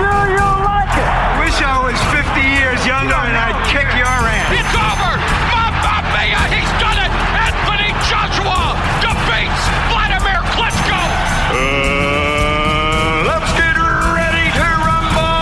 How do you like it? wish I was 50 years younger and I'd kick your ass. It's over. Mamma mia, he's done it. Anthony Joshua defeats Vladimir Klitschko. Uh, let's get ready to rumble.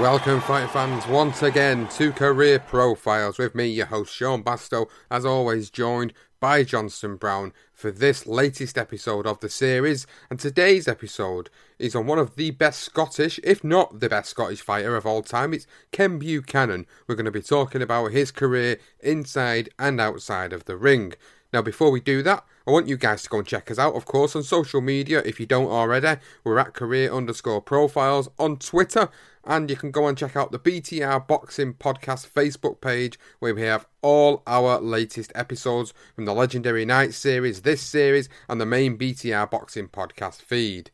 Welcome, fighting fans, once again to Career Profiles with me, your host Sean Bastow, as always, joined by Johnston Brown for this latest episode of the series. And today's episode is on one of the best Scottish, if not the best Scottish fighter of all time. It's Ken Buchanan. We're going to be talking about his career inside and outside of the ring. Now, before we do that, I want you guys to go and check us out, of course, on social media. If you don't already, we're at career underscore profiles on Twitter. And you can go and check out the BTR Boxing Podcast Facebook page, where we have all our latest episodes from the Legendary Night series, this series, and the main BTR Boxing Podcast feed.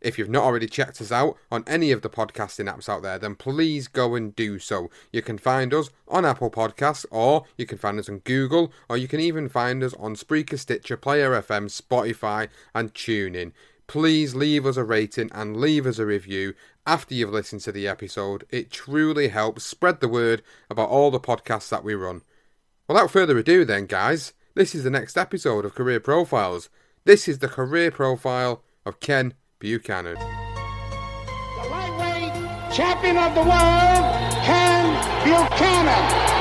If you've not already checked us out on any of the podcasting apps out there, then please go and do so. You can find us on Apple Podcasts, or you can find us on Google, or you can even find us on Spreaker, Stitcher, Player FM, Spotify, and TuneIn. Please leave us a rating and leave us a review after you've listened to the episode. It truly helps spread the word about all the podcasts that we run. Without further ado, then, guys, this is the next episode of Career Profiles. This is the career profile of Ken Buchanan. The lightweight champion of the world, Ken Buchanan.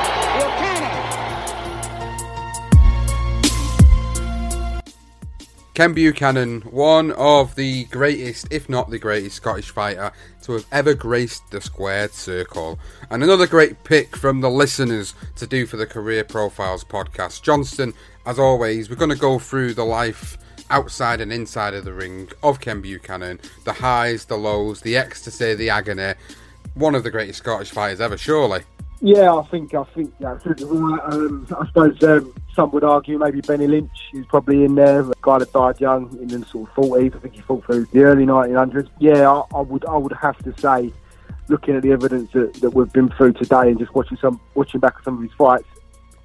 Ken Buchanan, one of the greatest, if not the greatest, Scottish fighter to have ever graced the squared circle. And another great pick from the listeners to do for the Career Profiles podcast. Johnston, as always, we're going to go through the life outside and inside of the ring of Ken Buchanan, the highs, the lows, the ecstasy, the agony. One of the greatest Scottish fighters ever, surely. Yeah, I think I think. Right. Um, I suppose um, some would argue maybe Benny Lynch is probably in there. A guy that died young in the sort of forties. I think he fought through the early 1900s. Yeah, I, I would I would have to say, looking at the evidence that, that we've been through today and just watching some watching back some of his fights,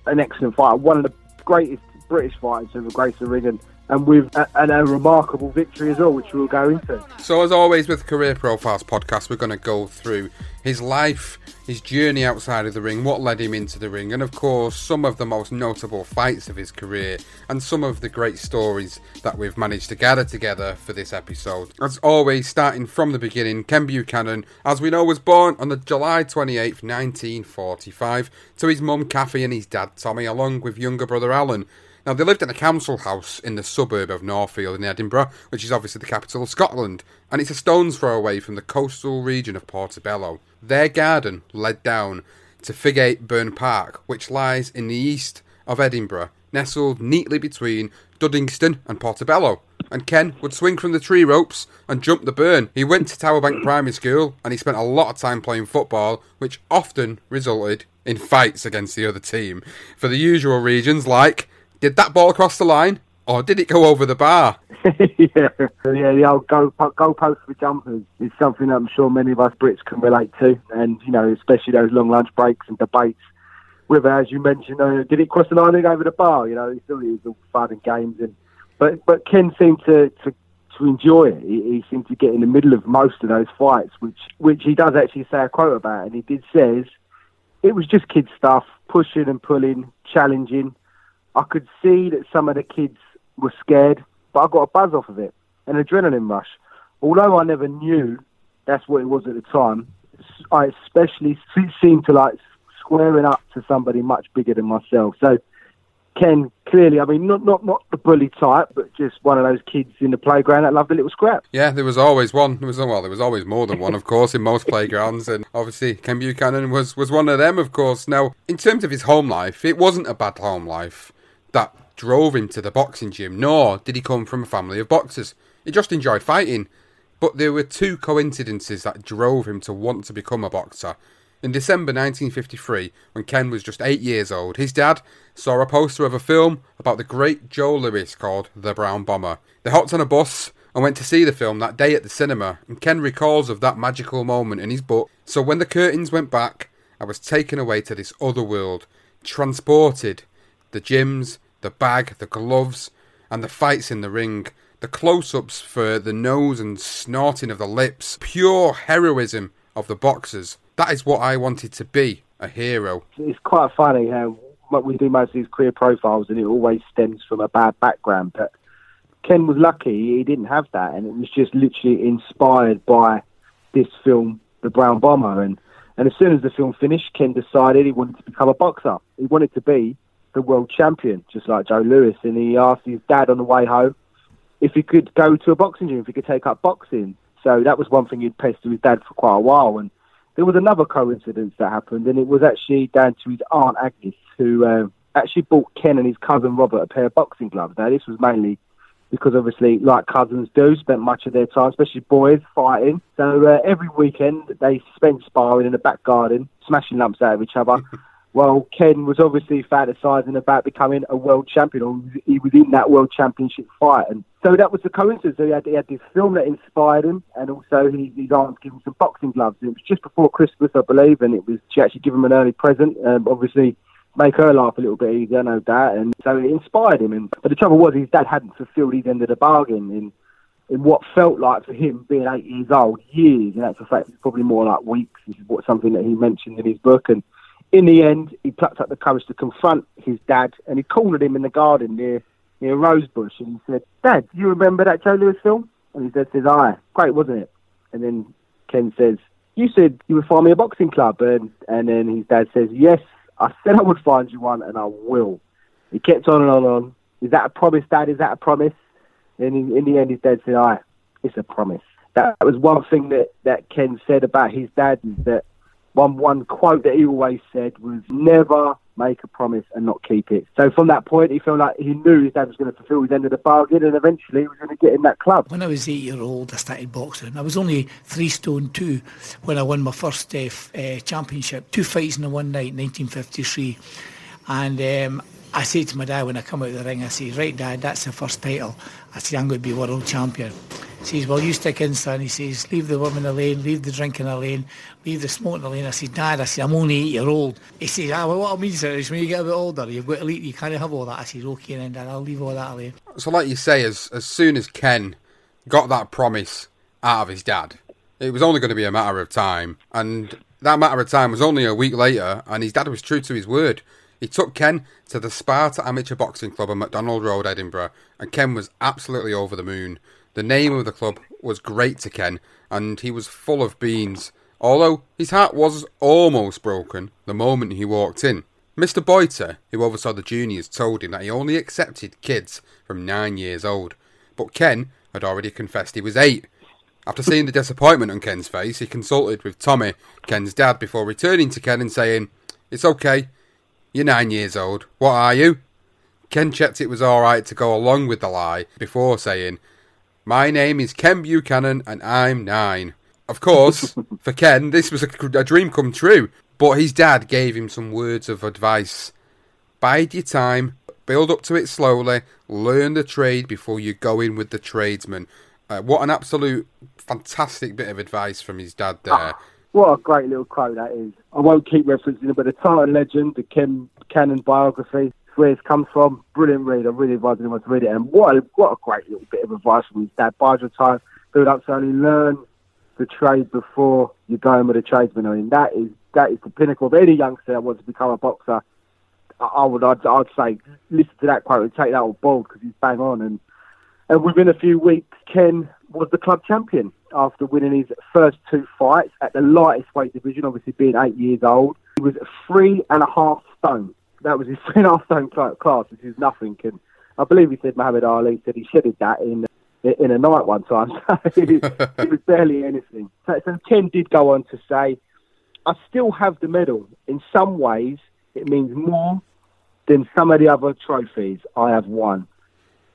an excellent fighter. One of the greatest British fighters ever grace the ring and. With a, and a remarkable victory as well, which we'll go into. So, as always with Career Profiles podcast, we're going to go through his life, his journey outside of the ring, what led him into the ring, and of course, some of the most notable fights of his career, and some of the great stories that we've managed to gather together for this episode. As always, starting from the beginning, Ken Buchanan, as we know, was born on the July 28th, 1945, to his mum Kathy and his dad Tommy, along with younger brother Alan. Now, they lived in a council house in the suburb of Northfield in Edinburgh, which is obviously the capital of Scotland, and it's a stone's throw away from the coastal region of Portobello. Their garden led down to Figgate Burn Park, which lies in the east of Edinburgh, nestled neatly between Duddingston and Portobello. and Ken would swing from the tree ropes and jump the burn. He went to Towerbank Primary School and he spent a lot of time playing football, which often resulted in fights against the other team. For the usual reasons like, did that ball cross the line? Or did it go over the bar? yeah, yeah, the old go goalpost for jumpers is something that I'm sure many of us Brits can relate to, and you know, especially those long lunch breaks and debates. Whether, as you mentioned, uh, did it cross the line and go over the bar? You know, it's still is all fun and games, and but but Ken seemed to to, to enjoy it. He, he seemed to get in the middle of most of those fights, which which he does actually say a quote about, and he did says it was just kid stuff, pushing and pulling, challenging. I could see that some of the kids were scared, but I got a buzz off of it, an adrenaline rush. Although I never knew that's what it was at the time, I especially seemed to like squaring up to somebody much bigger than myself. So Ken clearly, I mean, not not not the bully type, but just one of those kids in the playground that loved a little scrap. Yeah, there was always one. There was well, there was always more than one, of course, in most playgrounds, and obviously Ken Buchanan was was one of them, of course. Now, in terms of his home life, it wasn't a bad home life that drove him to the boxing gym, nor did he come from a family of boxers. He just enjoyed fighting. But there were two coincidences that drove him to want to become a boxer. In December 1953, when Ken was just eight years old, his dad saw a poster of a film about the great Joe Louis called The Brown Bomber. They hopped on a bus and went to see the film that day at the cinema, and Ken recalls of that magical moment in his book. So when the curtains went back, I was taken away to this other world, transported. The gyms, the bag, the gloves, and the fights in the ring, the close ups for the nose and snorting of the lips, pure heroism of the boxers. That is what I wanted to be a hero. It's quite funny how we do most of these career profiles, and it always stems from a bad background. But Ken was lucky; he didn't have that, and it was just literally inspired by this film, The Brown Bomber. And and as soon as the film finished, Ken decided he wanted to become a boxer. He wanted to be the world champion, just like Joe Louis. And he asked his dad on the way home if he could go to a boxing gym, if he could take up boxing. So that was one thing he'd pestered his dad for quite a while. And there was another coincidence that happened, and it was actually down to his aunt Agnes, who uh, actually bought Ken and his cousin Robert a pair of boxing gloves. Now, this was mainly because obviously, like cousins do, spent much of their time, especially boys, fighting. So uh, every weekend they spent sparring in the back garden, smashing lumps out of each other. well, Ken was obviously fantasizing about becoming a world champion, or he was in that world championship fight. And so that was the coincidence. He had, he had this film that inspired him, and also his, his aunt gave him some boxing gloves. And it was just before Christmas, I believe, and it was she actually gave him an early present. Um, obviously, make her laugh a little bit easier, no doubt. And so it inspired him. And, but the trouble was, his dad hadn't fulfilled his end of the bargain in in what felt like for him being eight years old, years. In actual fact, it's probably more like weeks. This is what something that he mentioned in his book. And in the end, he plucked up the courage to confront his dad, and he cornered him in the garden near near Rosebush, and he said, "Dad, you remember that Joe Louis film?" And his dad says, "Aye, great, wasn't it?" And then Ken says, "You said you would find me a boxing club," and and then his dad says, "Yes, I said I would find you one, and I will." He kept on and on and on. Is that a promise, Dad? Is that a promise? And in, in the end, his dad said, "Aye, it's a promise." That was one thing that that Ken said about his dad is that one one quote that he always said was never make a promise and not keep it. So from that point, he felt like he knew his dad was going to fulfil his end of the bargain, and eventually he was going to get in that club. When I was eight year old, I started boxing. I was only three stone two when I won my first uh, championship. Two fights in one night, 1953, and. Um, I say to my dad when I come out of the ring, I say, right dad, that's the first title. I say, I'm going to be world champion. He says, well, you stick in, son. He says, leave the woman alone, leave the drinking alone, leave the smoking alone. I said, Dad, I said, I'm only eight year old. He says, ah, well, what I mean sir, is when you get a bit older, you've got to leave, you can't have all that. I said, okay then, Dad, I'll leave all that alone. So like you say, as, as soon as Ken got that promise out of his dad, it was only going to be a matter of time. And that matter of time was only a week later, and his dad was true to his word. He took Ken to the Sparta Amateur Boxing Club on McDonald Road, Edinburgh, and Ken was absolutely over the moon. The name of the club was great to Ken, and he was full of beans, although his heart was almost broken the moment he walked in. Mr. Boiter, who oversaw the juniors, told him that he only accepted kids from nine years old, but Ken had already confessed he was eight. After seeing the disappointment on Ken's face, he consulted with Tommy, Ken's dad, before returning to Ken and saying, It's okay, you're nine years old. What are you? Ken checked it was alright to go along with the lie before saying, My name is Ken Buchanan and I'm nine. Of course, for Ken, this was a, a dream come true, but his dad gave him some words of advice. Bide your time, build up to it slowly, learn the trade before you go in with the tradesman. Uh, what an absolute fantastic bit of advice from his dad there. Ah, what a great little quote that is. I won't keep referencing it, but the Tartan Legend, the Ken Buchanan biography, where it's come from. Brilliant read. I really advise anyone to read it. And what a, what a great little bit of advice from his dad. Bide your time, build up to only learn the trade before you go in with a tradesman. I mean, that is that is the pinnacle of any youngster that wants to become a boxer. I, I would, I'd, I'd say, listen to that quote and take that on board because he's bang on. And and within a few weeks, Ken was the club champion after winning his first two fights at the lightest weight division. Obviously, being eight years old, he was three and a half stone. That was his three and a half stone class, which is nothing. And I believe he said Muhammad Ali said he shedded that in in a night one time. So it was barely anything. So, so Ken did go on to say, I still have the medal. In some ways, it means more than some of the other trophies I have won.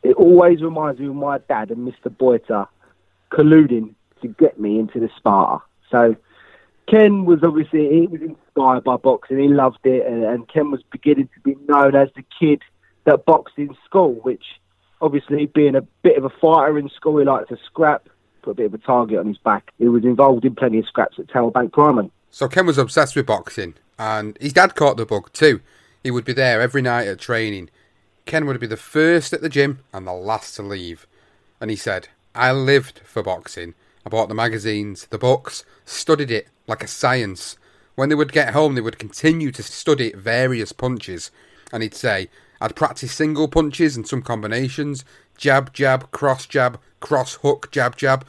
It always reminds me of my dad and Mr. Boyter colluding to get me into the Sparta. So Ken was obviously he was inspired by boxing. He loved it, and, and Ken was beginning to be known as the kid that boxed in school, which obviously being a bit of a fighter in school, he liked to scrap, put a bit of a target on his back. He was involved in plenty of scraps at Towerbank Primary. So Ken was obsessed with boxing, and his dad caught the bug too. He would be there every night at training. Ken would be the first at the gym and the last to leave. And he said, I lived for boxing. I bought the magazines, the books, studied it like a science. When they would get home, they would continue to study various punches. And he'd say, I'd practice single punches and some combinations jab, jab, cross jab, cross hook, jab, jab.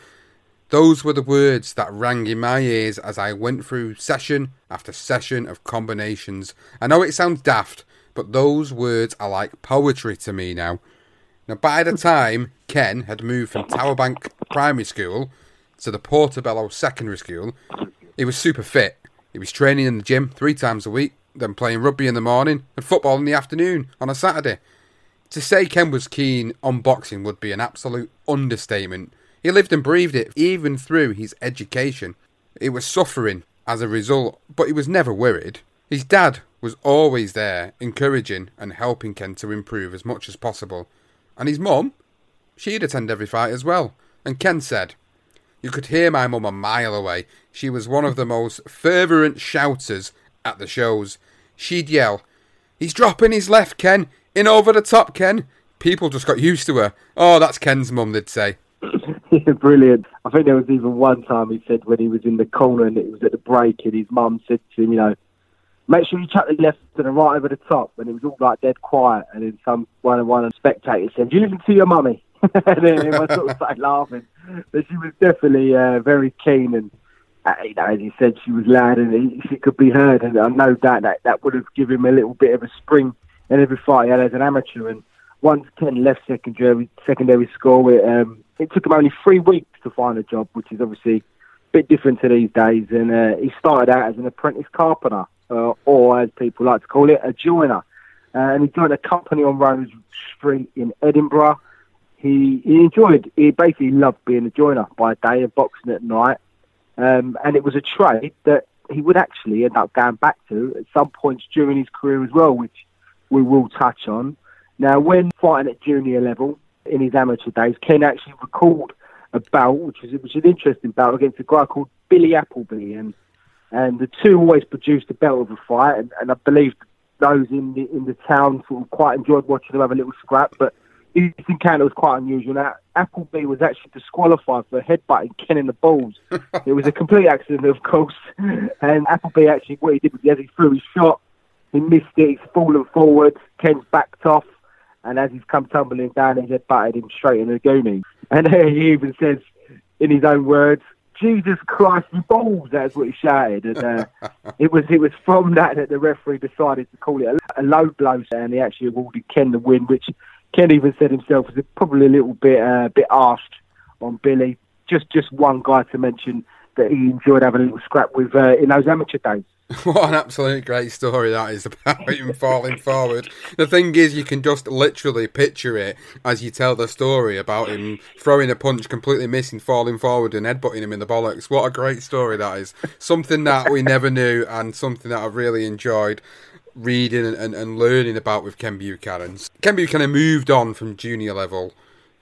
Those were the words that rang in my ears as I went through session after session of combinations. I know it sounds daft, but those words are like poetry to me now. Now, by the time Ken had moved from Towerbank Primary School to the Portobello Secondary School, he was super fit. He was training in the gym three times a week, then playing rugby in the morning and football in the afternoon on a Saturday. To say Ken was keen on boxing would be an absolute understatement. He lived and breathed it, even through his education. He was suffering as a result, but he was never worried. His dad was always there, encouraging and helping Ken to improve as much as possible. And his mum, she'd attend every fight as well. And Ken said, You could hear my mum a mile away. She was one of the most fervent shouters at the shows. She'd yell, He's dropping his left, Ken! In over the top, Ken! People just got used to her. Oh, that's Ken's mum, they'd say. brilliant. I think there was even one time he said when he was in the corner and it was at the break and his mum said to him, you know, make sure you chuck the left and the right over the top. And it was all like dead quiet. And then some one and one spectators said, do you listen to your mummy? and then everyone sort of started laughing. But she was definitely uh, very keen and uh, you know, as he said, she was loud and she could be heard. And I know that, that that would have given him a little bit of a spring in every fight he had as an amateur. And once Ken left secondary secondary school, it, um, it took him only three weeks to find a job, which is obviously a bit different to these days. And uh, he started out as an apprentice carpenter, uh, or as people like to call it, a joiner. Uh, and he joined a company on Rose Street in Edinburgh. He, he enjoyed, he basically loved being a joiner by day and boxing at night. Um, and it was a trade that he would actually end up going back to at some points during his career as well, which we will touch on. Now, when fighting at junior level in his amateur days, Ken actually recalled a bout, which was, which was an interesting bout against a guy called Billy Appleby, and and the two always produced a belt of a fight, and, and I believe those in the in the town sort of quite enjoyed watching them have a little scrap, but this encounter was quite unusual. Now, Appleby was actually disqualified for headbutting Ken in the balls. it was a complete accident, of course. And Appleby actually, what he did was he, he threw his shot, he missed it, he's fallen forward, Ken's backed off, and as he's come tumbling down, he's headbutted him straight in the goonie. And he even says, in his own words, Jesus Christ, balls! That's what he shouted, and uh, it was it was from that that the referee decided to call it a, a low blow, and he actually awarded Ken the win, which Ken even said himself was probably a little bit uh, bit arsed on Billy. Just just one guy to mention that he enjoyed having a little scrap with uh, in those amateur days. What an absolute great story that is about him falling forward. The thing is, you can just literally picture it as you tell the story about him throwing a punch, completely missing, falling forward, and headbutting him in the bollocks. What a great story that is. Something that we never knew, and something that I've really enjoyed reading and, and, and learning about with Ken Buchanan. Ken Buchanan moved on from junior level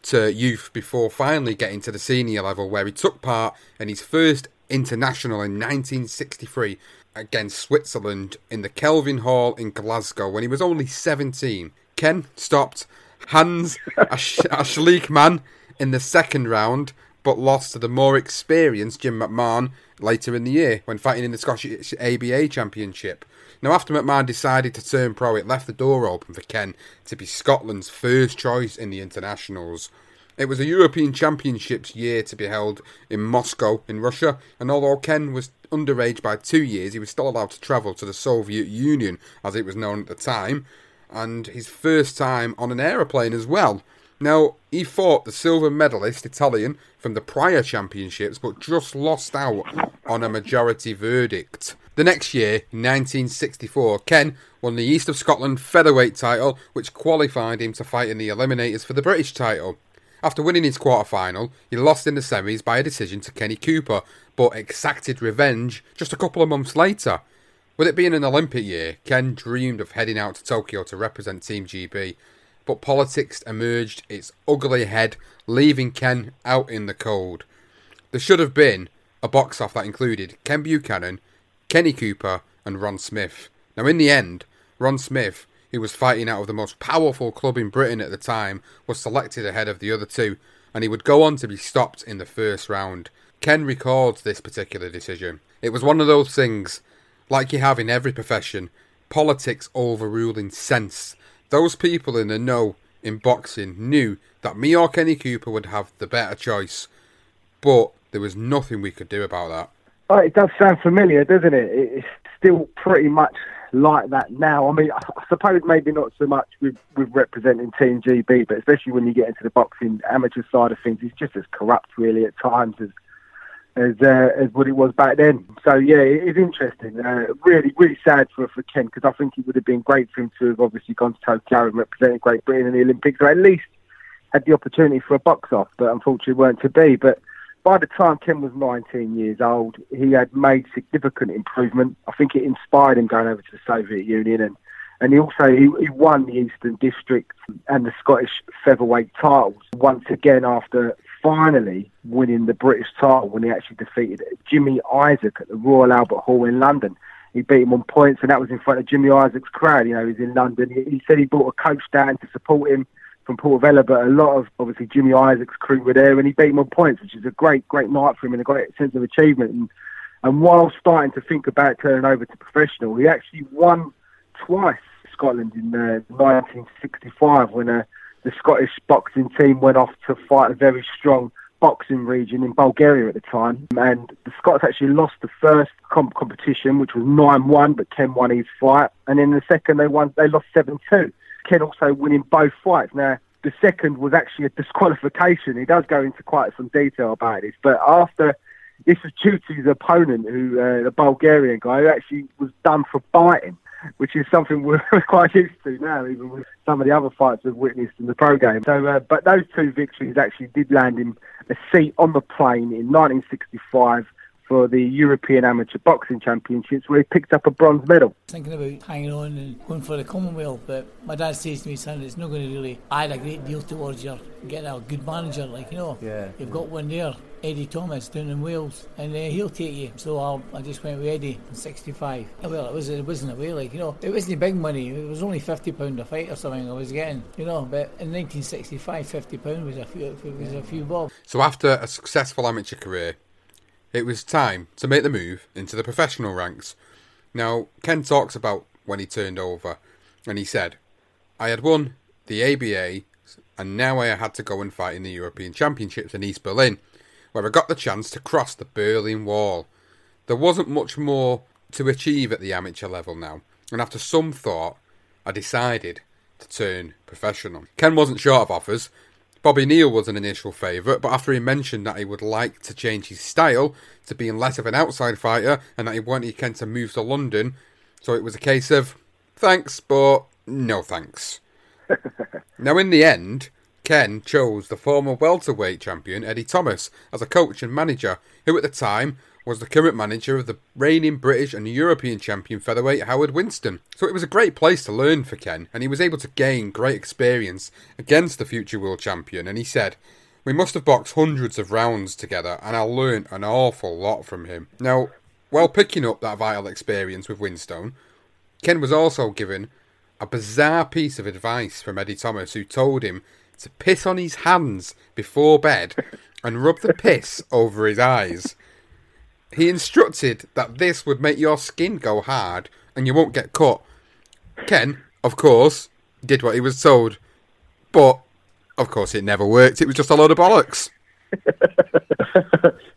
to youth before finally getting to the senior level, where he took part in his first international in 1963 against Switzerland in the Kelvin Hall in Glasgow when he was only 17. Ken stopped Hans Schliekman in the second round, but lost to the more experienced Jim McMahon later in the year when fighting in the Scottish ABA Championship. Now, after McMahon decided to turn pro, it left the door open for Ken to be Scotland's first choice in the internationals. It was a European Championships year to be held in Moscow, in Russia, and although Ken was underage by two years, he was still allowed to travel to the Soviet Union, as it was known at the time, and his first time on an aeroplane as well. Now, he fought the silver medalist Italian from the prior championships, but just lost out on a majority verdict. The next year, in 1964, Ken won the East of Scotland featherweight title, which qualified him to fight in the eliminators for the British title. After winning his quarter final, he lost in the semis by a decision to Kenny Cooper, but exacted revenge just a couple of months later. With it being an Olympic year, Ken dreamed of heading out to Tokyo to represent Team GB, but politics emerged its ugly head, leaving Ken out in the cold. There should have been a box off that included Ken Buchanan, Kenny Cooper, and Ron Smith. Now, in the end, Ron Smith, who was fighting out of the most powerful club in Britain at the time, was selected ahead of the other two, and he would go on to be stopped in the first round. Ken records this particular decision. It was one of those things, like you have in every profession, politics overruling sense. Those people in the know in boxing knew that me or Kenny Cooper would have the better choice, but there was nothing we could do about that. Oh, it does sound familiar, doesn't it? It's still pretty much like that now. I mean, I suppose maybe not so much with, with representing Team GB, but especially when you get into the boxing amateur side of things, it's just as corrupt really at times as as uh, as what it was back then. So yeah, it's interesting. Uh, really, really sad for for Ken because I think it would have been great for him to have obviously gone to Tokyo and represented Great Britain in the Olympics, or at least had the opportunity for a box off. But unfortunately, weren't to be. But by the time Ken was 19 years old, he had made significant improvement. I think it inspired him going over to the Soviet Union, and and he also he, he won the Eastern District and the Scottish featherweight titles once again after finally winning the British title when he actually defeated Jimmy Isaac at the Royal Albert Hall in London. He beat him on points, and that was in front of Jimmy Isaac's crowd. You know, he's in London. He, he said he brought a coach down to support him from Portobello, but a lot of obviously Jimmy Isaac's crew were there, and he beat him on points, which is a great, great night for him and a great sense of achievement. And, and while starting to think about turning over to professional, he actually won twice Scotland in uh, 1965 when uh, the Scottish boxing team went off to fight a very strong boxing region in Bulgaria at the time. And the Scots actually lost the first comp- competition, which was 9-1, but Ken won his fight. And in the second, they won. They lost 7-2. Ken also winning both fights. Now, the second was actually a disqualification. He does go into quite some detail about this, but after this was due to his opponent, who uh, the Bulgarian guy, who actually was done for biting, which is something we're quite used to now, even with some of the other fights we've witnessed in the pro game. So, uh, but those two victories actually did land him a seat on the plane in 1965 for the European Amateur Boxing Championships, where he picked up a bronze medal. Thinking about hanging on and going for the Commonwealth, but my dad says to me, son, it's not going to really add a great deal towards your getting a good manager, like, you know. Yeah. You've got one there, Eddie Thomas, down in Wales, and uh, he'll take you. So I'll, I just went with Eddie in 65. Well, it, was, it wasn't a way, like, you know, it wasn't big money. It was only £50 a fight or something I was getting, you know, but in 1965, £50 was a few, was a few bob. So after a successful amateur career, it was time to make the move into the professional ranks. Now, Ken talks about when he turned over, and he said, I had won the ABA, and now I had to go and fight in the European Championships in East Berlin, where I got the chance to cross the Berlin Wall. There wasn't much more to achieve at the amateur level now, and after some thought, I decided to turn professional. Ken wasn't short of offers, Bobby Neal was an initial favourite, but after he mentioned that he would like to change his style to being less of an outside fighter and that he wanted Ken to move to London, so it was a case of thanks, but no thanks. now, in the end, Ken chose the former welterweight champion Eddie Thomas as a coach and manager, who at the time was the current manager of the reigning British and European champion featherweight Howard Winstone. So it was a great place to learn for Ken, and he was able to gain great experience against the future world champion. And he said, We must have boxed hundreds of rounds together, and I learned an awful lot from him. Now, while picking up that vital experience with Winstone, Ken was also given a bizarre piece of advice from Eddie Thomas, who told him to piss on his hands before bed and rub the piss over his eyes. He instructed that this would make your skin go hard and you won't get cut. Ken, of course, did what he was told, but of course it never worked. It was just a load of bollocks.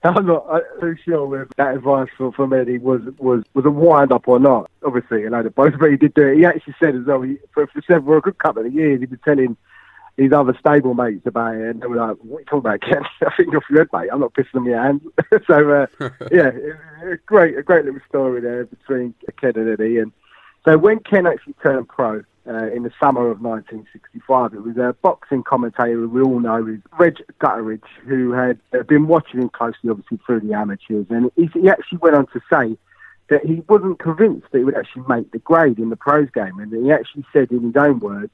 I'm not too sure if that advice from, from Eddie was, was, was a wind up or not. Obviously, you know, the both but he did do it. He actually said as well, he, for, for several, a good couple of years, he was telling his other stable mates about it, and they were like, "What are you talking about, Ken? I think you're your mate. I'm not pissing on your hands." so, uh, yeah, it, great, a great little story there between Ken and Eddie. And so, when Ken actually turned pro uh, in the summer of 1965, it was a boxing commentator we all know, is Reg Gutteridge, who had uh, been watching him closely, obviously through the amateurs, and he, he actually went on to say that he wasn't convinced that he would actually make the grade in the pros game, and he actually said in his own words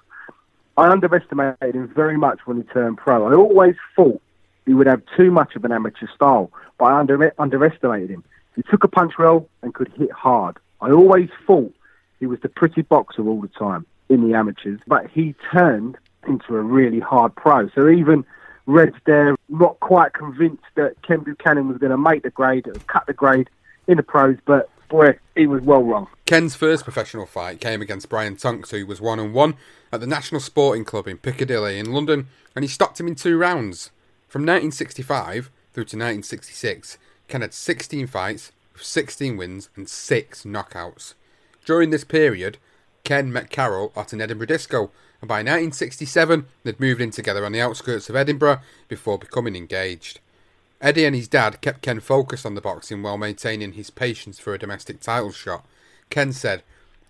I underestimated him very much when he turned pro. I always thought he would have too much of an amateur style, but I under- underestimated him. He took a punch well and could hit hard. I always thought he was the pretty boxer all the time in the amateurs, but he turned into a really hard pro. So even Reg's there, not quite convinced that Ken Buchanan was going to make the grade, cut the grade in the pros, but boy, he was well wrong. Ken's first professional fight came against Brian Tonks, who was one on one at the National Sporting Club in Piccadilly in London, and he stopped him in two rounds. From 1965 through to 1966, Ken had 16 fights, with 16 wins and 6 knockouts. During this period, Ken met Carol at an Edinburgh disco, and by 1967 they'd moved in together on the outskirts of Edinburgh before becoming engaged. Eddie and his dad kept Ken focused on the boxing while maintaining his patience for a domestic title shot. Ken said,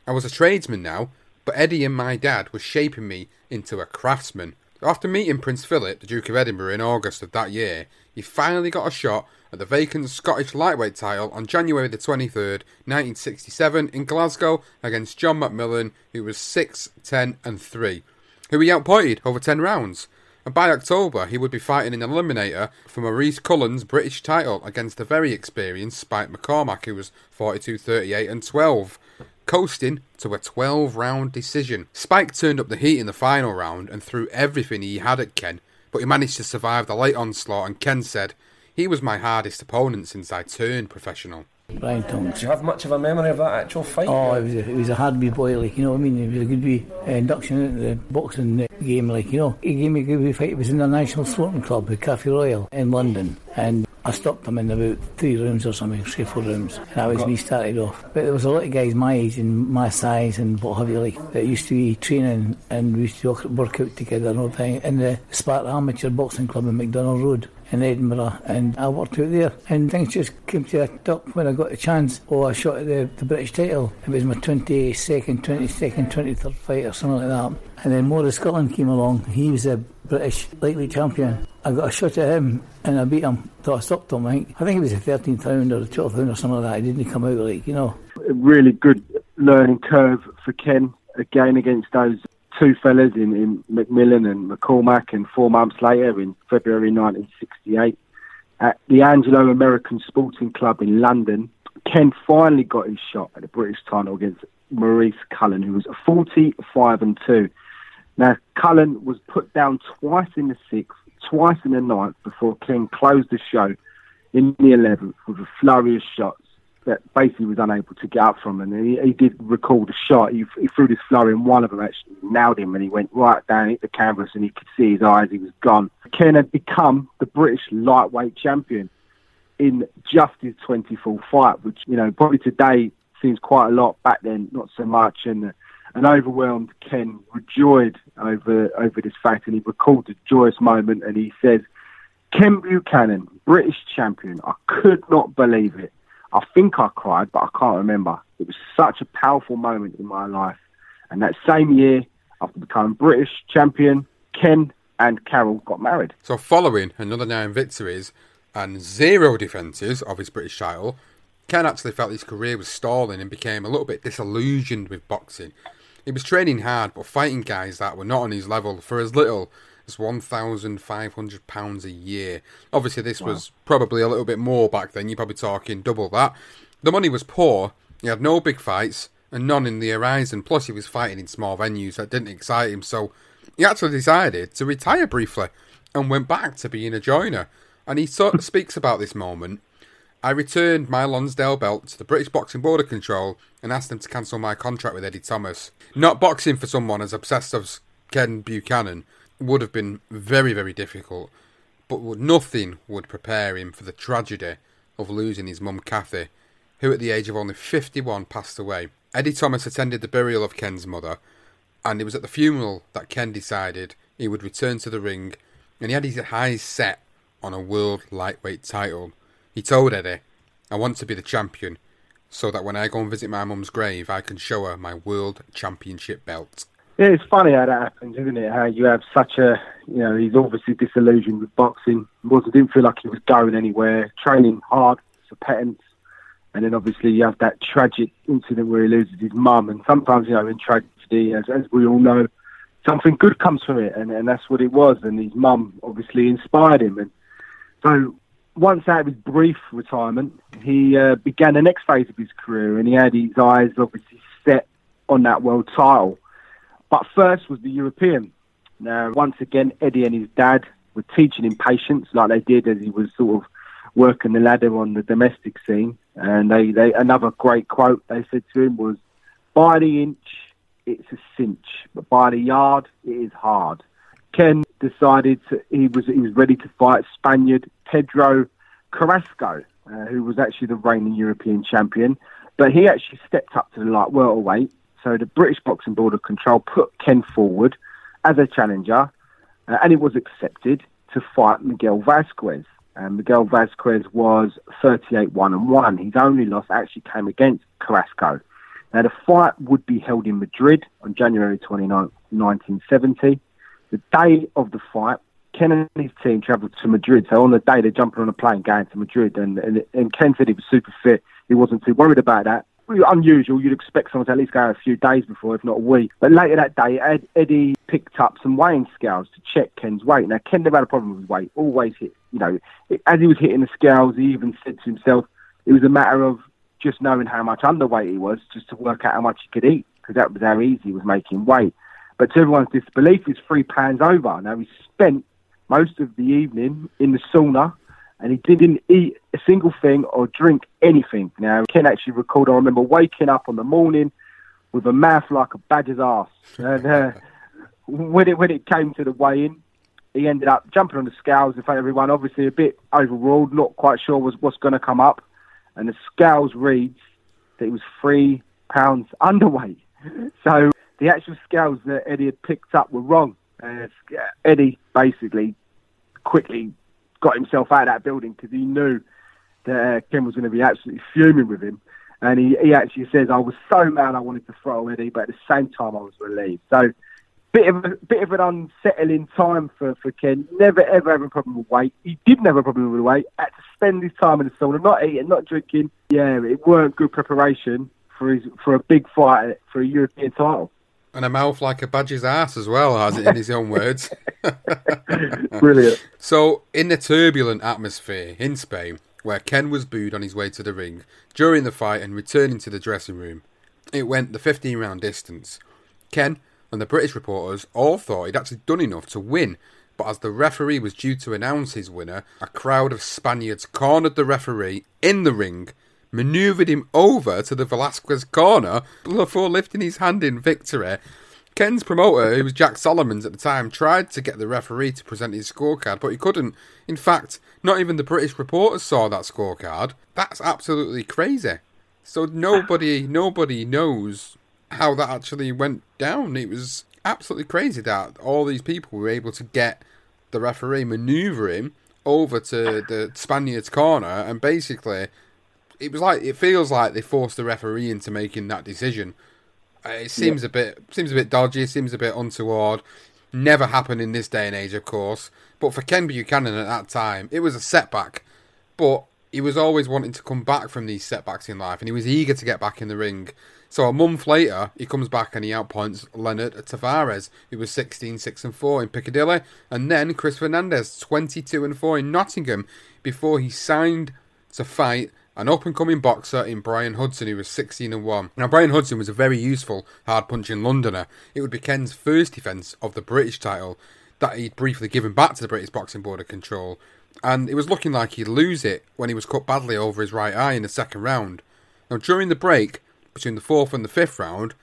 I was a tradesman now, but Eddie and my dad were shaping me into a craftsman. After meeting Prince Philip, the Duke of Edinburgh, in August of that year, he finally got a shot at the vacant Scottish lightweight title on January the 23rd, 1967, in Glasgow against John McMillan, who was 6, 10, and 3, who he outpointed over 10 rounds and by October he would be fighting an eliminator for Maurice Cullen's British title against the very experienced Spike McCormack, who was 42 38 and 12, coasting to a 12 round decision. Spike turned up the heat in the final round and threw everything he had at Ken, but he managed to survive the late onslaught, and Ken said, He was my hardest opponent since I turned professional. Brian Tonks. Do you have much of a memory of that actual fight? Oh, it was a, it was a hard wee boy, like, you know what I mean? It was a good wee uh, induction into the boxing game, like, you know. He gave me a good wee fight. It was in the National Sporting Club at Cafe Royal in London. And I stopped him in about three rooms or something, three, four rooms. And that was me started off. But there was a lot of guys my age and my size and what have you, like, that used to be training and we used to work out together and all the time in the Sparta Amateur Boxing Club in McDonald Road in Edinburgh and I worked out there and things just came to a top when I got a chance. Oh I shot at the, the British title. It was my 22nd 22nd 23rd fight or something like that. And then Maurice Cullen came along. He was a British lightweight champion. I got a shot at him and I beat him. So I stopped him I think, I think it was a 13th round or a 12th round or something like that. He didn't come out like you know. A really good learning curve for Ken again against those two fellas in, in McMillan and McCormack, and four months later, in February 1968, at the Anglo American Sporting Club in London, Ken finally got his shot at the British title against Maurice Cullen, who was 45 and 2. Now, Cullen was put down twice in the sixth, twice in the ninth before Ken closed the show in the 11th with a flurry of shots that basically was unable to get up from. And he, he did recall the shot. He, he threw this flurry, and one of them actually nailed him, and he went right down hit the canvas, and he could see his eyes. He was gone. Ken had become the British lightweight champion in just his 24th fight, which you know probably today seems quite a lot. Back then, not so much. And uh, an overwhelmed Ken rejoiced over over this fact, and he recalled the joyous moment, and he says, "Ken Buchanan, British champion. I could not believe it. I think I cried, but I can't remember. It was such a powerful moment in my life." And that same year, after becoming British champion, Ken and Carol got married. So, following another nine victories and zero defences of his British title, Ken actually felt his career was stalling and became a little bit disillusioned with boxing. He was training hard but fighting guys that were not on his level for as little as £1,500 a year. Obviously, this wow. was probably a little bit more back then. You're probably talking double that. The money was poor. He had no big fights and none in the horizon. Plus, he was fighting in small venues that didn't excite him. So, he actually decided to retire briefly and went back to being a joiner. And he sort of speaks about this moment. I returned my Lonsdale belt to the British Boxing Board of Control and asked them to cancel my contract with Eddie Thomas. Not boxing for someone as obsessed as Ken Buchanan would have been very, very difficult, but nothing would prepare him for the tragedy of losing his mum Kathy, who at the age of only 51 passed away. Eddie Thomas attended the burial of Ken's mother, and it was at the funeral that Ken decided he would return to the ring, and he had his eyes set on a world lightweight title. He told Eddie, I want to be the champion, so that when I go and visit my mum's grave, I can show her my world championship belt. Yeah, it's funny how that happens, isn't it? How you have such a, you know, he's obviously disillusioned with boxing. wasn't didn't feel like he was going anywhere. Training hard for patents, and then obviously you have that tragic incident where he loses his mum. And sometimes, you know, in tragedy, as, as we all know, something good comes from it, and, and that's what it was. And his mum obviously inspired him. And so once out of his brief retirement, he uh, began the next phase of his career, and he had his eyes obviously set on that world title. But first was the European. Now, once again, Eddie and his dad were teaching him patience, like they did as he was sort of working the ladder on the domestic scene. And they, they another great quote they said to him was, "By the inch, it's a cinch, but by the yard, it is hard." Ken decided to, he was he was ready to fight Spaniard Pedro Carrasco, uh, who was actually the reigning European champion, but he actually stepped up to the light welterweight so the British Boxing Board of Control put Ken forward as a challenger, uh, and it was accepted to fight Miguel Vasquez. And Miguel Vasquez was 38 1 and 1. His only loss actually came against Carrasco. Now, the fight would be held in Madrid on January 29, 1970. The day of the fight, Ken and his team travelled to Madrid. So on the day, they're jumping on a plane going to Madrid. And, and, and Ken said he was super fit. He wasn't too worried about that unusual. You'd expect someone to at least go a few days before, if not a week. But later that day, Ed, Eddie picked up some weighing scales to check Ken's weight. Now, Ken never had a problem with weight. Always hit, you know, as he was hitting the scales, he even said to himself, it was a matter of just knowing how much underweight he was, just to work out how much he could eat, because that was how easy he was making weight. But to everyone's disbelief, he's three pounds over. Now, he spent most of the evening in the sauna and he didn't eat a single thing or drink anything. Now, Ken actually recalled, I remember waking up on the morning with a mouth like a badger's ass. And uh, when, it, when it came to the weigh-in, he ended up jumping on the scales in front of everyone, obviously a bit overruled, not quite sure was what's going to come up. And the scales reads that he was three pounds underweight. So the actual scales that Eddie had picked up were wrong. Uh, Eddie basically quickly got himself out of that building because he knew that uh, Ken was going to be absolutely fuming with him. And he, he actually says, I was so mad I wanted to throw Eddie, but at the same time I was relieved. So, bit of a bit of an unsettling time for, for Ken. Never ever have a problem with weight. He didn't have a problem with weight. Had to spend his time in the sauna, not eating, not drinking. Yeah, it weren't good preparation for his for a big fight for a European title. And a mouth like a badger's ass as well, has it in his own words. Brilliant. So, in the turbulent atmosphere in Spain, where Ken was booed on his way to the ring during the fight and returning to the dressing room, it went the 15 round distance. Ken and the British reporters all thought he'd actually done enough to win, but as the referee was due to announce his winner, a crowd of Spaniards cornered the referee in the ring manoeuvred him over to the Velasquez corner before lifting his hand in victory. Ken's promoter, who was Jack Solomons at the time, tried to get the referee to present his scorecard, but he couldn't. In fact, not even the British reporters saw that scorecard. That's absolutely crazy. So nobody, nobody knows how that actually went down. It was absolutely crazy that all these people were able to get the referee manoeuvring over to the Spaniard's corner, and basically, it was like it feels like they forced the referee into making that decision. Uh, It seems a bit seems a bit dodgy. Seems a bit untoward. Never happened in this day and age, of course. But for Ken Buchanan at that time, it was a setback. But he was always wanting to come back from these setbacks in life, and he was eager to get back in the ring. So a month later, he comes back and he outpoints Leonard Tavares, who was 16, 6 and 4 in Piccadilly, and then Chris Fernandez, 22 and 4 in Nottingham, before he signed to fight an up and coming boxer in Brian Hudson, who was 16 and 1. Now, Brian Hudson was a very useful, hard punching Londoner. It would be Ken's first defence of the British title that he'd briefly given back to the British Boxing Board of Control. And it was looking like he'd lose it when he was cut badly over his right eye in the second round. Now, during the break between the fourth and the fifth round,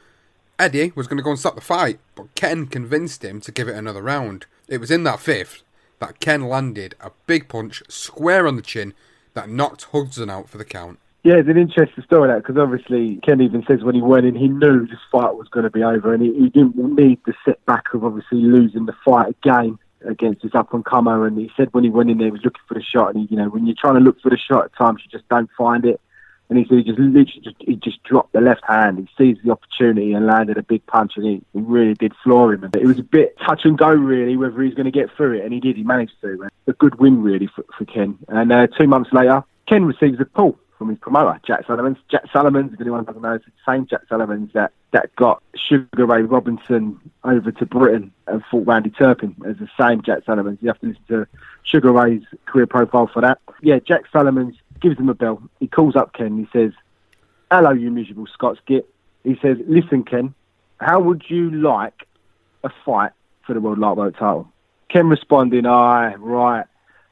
Eddie was going to go and stop the fight, but Ken convinced him to give it another round. It was in that fifth that Ken landed a big punch square on the chin that knocked Hudson out for the count. Yeah, it's an interesting story that because obviously Ken even says when he went in, he knew this fight was going to be over, and he, he didn't need the setback of obviously losing the fight again against his up and comer. And he said when he went in there, he was looking for the shot, and he, you know when you're trying to look for the shot at times, you just don't find it. And he said he just literally just he just dropped the left hand. He seized the opportunity and landed a big punch, and he, he really did floor him. It was a bit touch and go really whether he's going to get through it, and he did. He managed to. And a good win really for, for Ken. And uh, two months later, Ken receives a call from his promoter, Jack Sullivan. Jack Sullivan, if anyone doesn't know, it's the same Jack Sullivan that, that got Sugar Ray Robinson over to Britain and fought Randy Turpin as the same Jack Sullivan. You have to listen to Sugar Ray's career profile for that. Yeah, Jack Sullivan gives him a bell. He calls up Ken. He says, Hello, you miserable Scots git. He says, Listen, Ken, how would you like a fight for the World Lightweight title? Ken responding, Aye, right.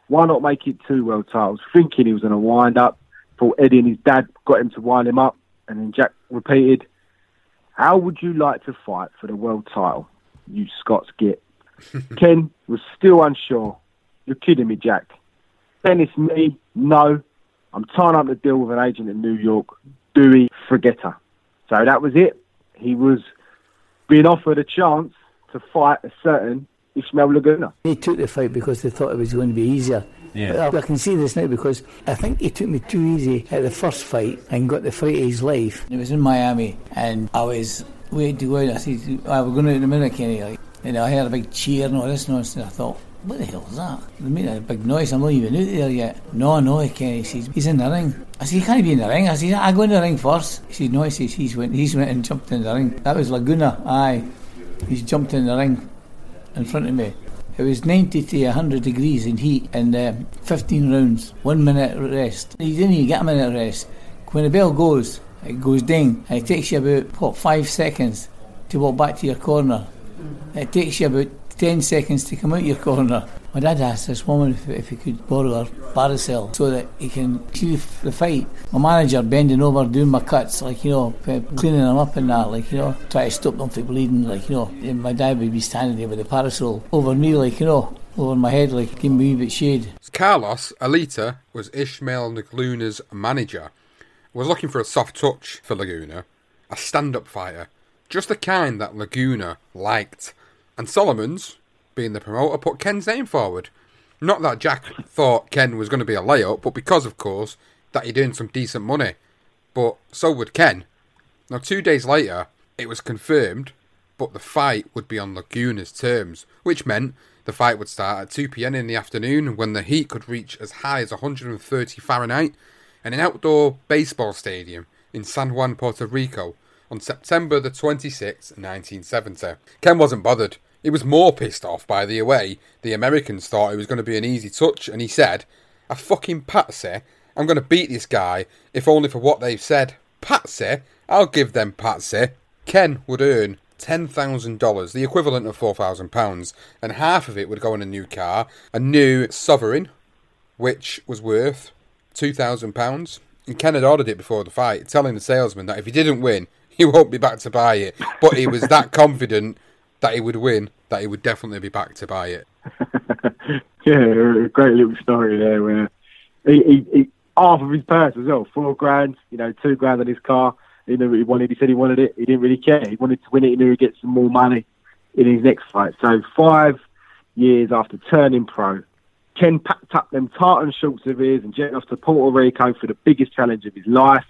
Why not make it two world titles? Thinking he was going to wind up. Thought Eddie and his dad got him to wind him up. And then Jack repeated, How would you like to fight for the world title, you Scots git? Ken was still unsure. You're kidding me, Jack. Then it's me. No. I'm tying up the deal with an agent in New York. Dewey Fragetta. So that was it. He was being offered a chance to fight a certain Ishmael Laguna. He took the fight because they thought it was going to be easier. Yeah. But I, I can see this now because I think he took me too easy at the first fight and got the fight of his life. It was in Miami and I was waiting to go out. I said, oh, we're going out in a minute, Kenny. Like, and I heard a big cheer and all this nonsense. I thought, what the hell is that? They made a big noise. I'm not even out there yet. No, no, Kenny says, he's in the ring. I said, he can't be in the ring. I said, I go in the ring first. He said, no, he says, he's went, he's went and jumped in the ring. That was Laguna, aye. He's jumped in the ring in front of me. It was 90 to 100 degrees in heat and um, 15 rounds, one minute rest. You didn't even get a minute rest. When the bell goes, it goes ding, and it takes you about, what, five seconds to walk back to your corner. It takes you about 10 seconds to come out your corner. My dad asked this woman if, if he could borrow her parasol so that he can see the fight. My manager bending over doing my cuts, like, you know, cleaning them up and that, like, you know, try to stop them from bleeding, like, you know. And my dad would be standing there with the parasol over me, like, you know, over my head, like, giving me a bit shade. Carlos Eleta was Ishmael Laguna's manager. Was looking for a soft touch for Laguna, a stand-up fighter, just the kind that Laguna liked. And Solomon's, being the promoter, put Ken's name forward. Not that Jack thought Ken was going to be a layup, but because, of course, that he'd earned some decent money. But so would Ken. Now, two days later, it was confirmed, but the fight would be on Laguna's terms, which meant the fight would start at 2 pm in the afternoon when the heat could reach as high as 130 Fahrenheit in an outdoor baseball stadium in San Juan, Puerto Rico on September the 26th, 1970. Ken wasn't bothered. He was more pissed off by the away. The Americans thought it was going to be an easy touch, and he said, A fucking patsy. I'm going to beat this guy, if only for what they've said. Patsy? I'll give them patsy. Ken would earn $10,000, the equivalent of £4,000, and half of it would go in a new car, a new Sovereign, which was worth £2,000. And Ken had ordered it before the fight, telling the salesman that if he didn't win, he won't be back to buy it. But he was that confident that he would win that he would definitely be back to buy it. yeah, a great little story there where he, he, he half of his purse as well, four grand, you know, two grand on his car, He knew what he wanted. He said he wanted it. He didn't really care. He wanted to win it. He knew he'd get some more money in his next fight. So five years after turning pro, Ken packed up them tartan shorts of his and jetted off to Puerto Rico for the biggest challenge of his life.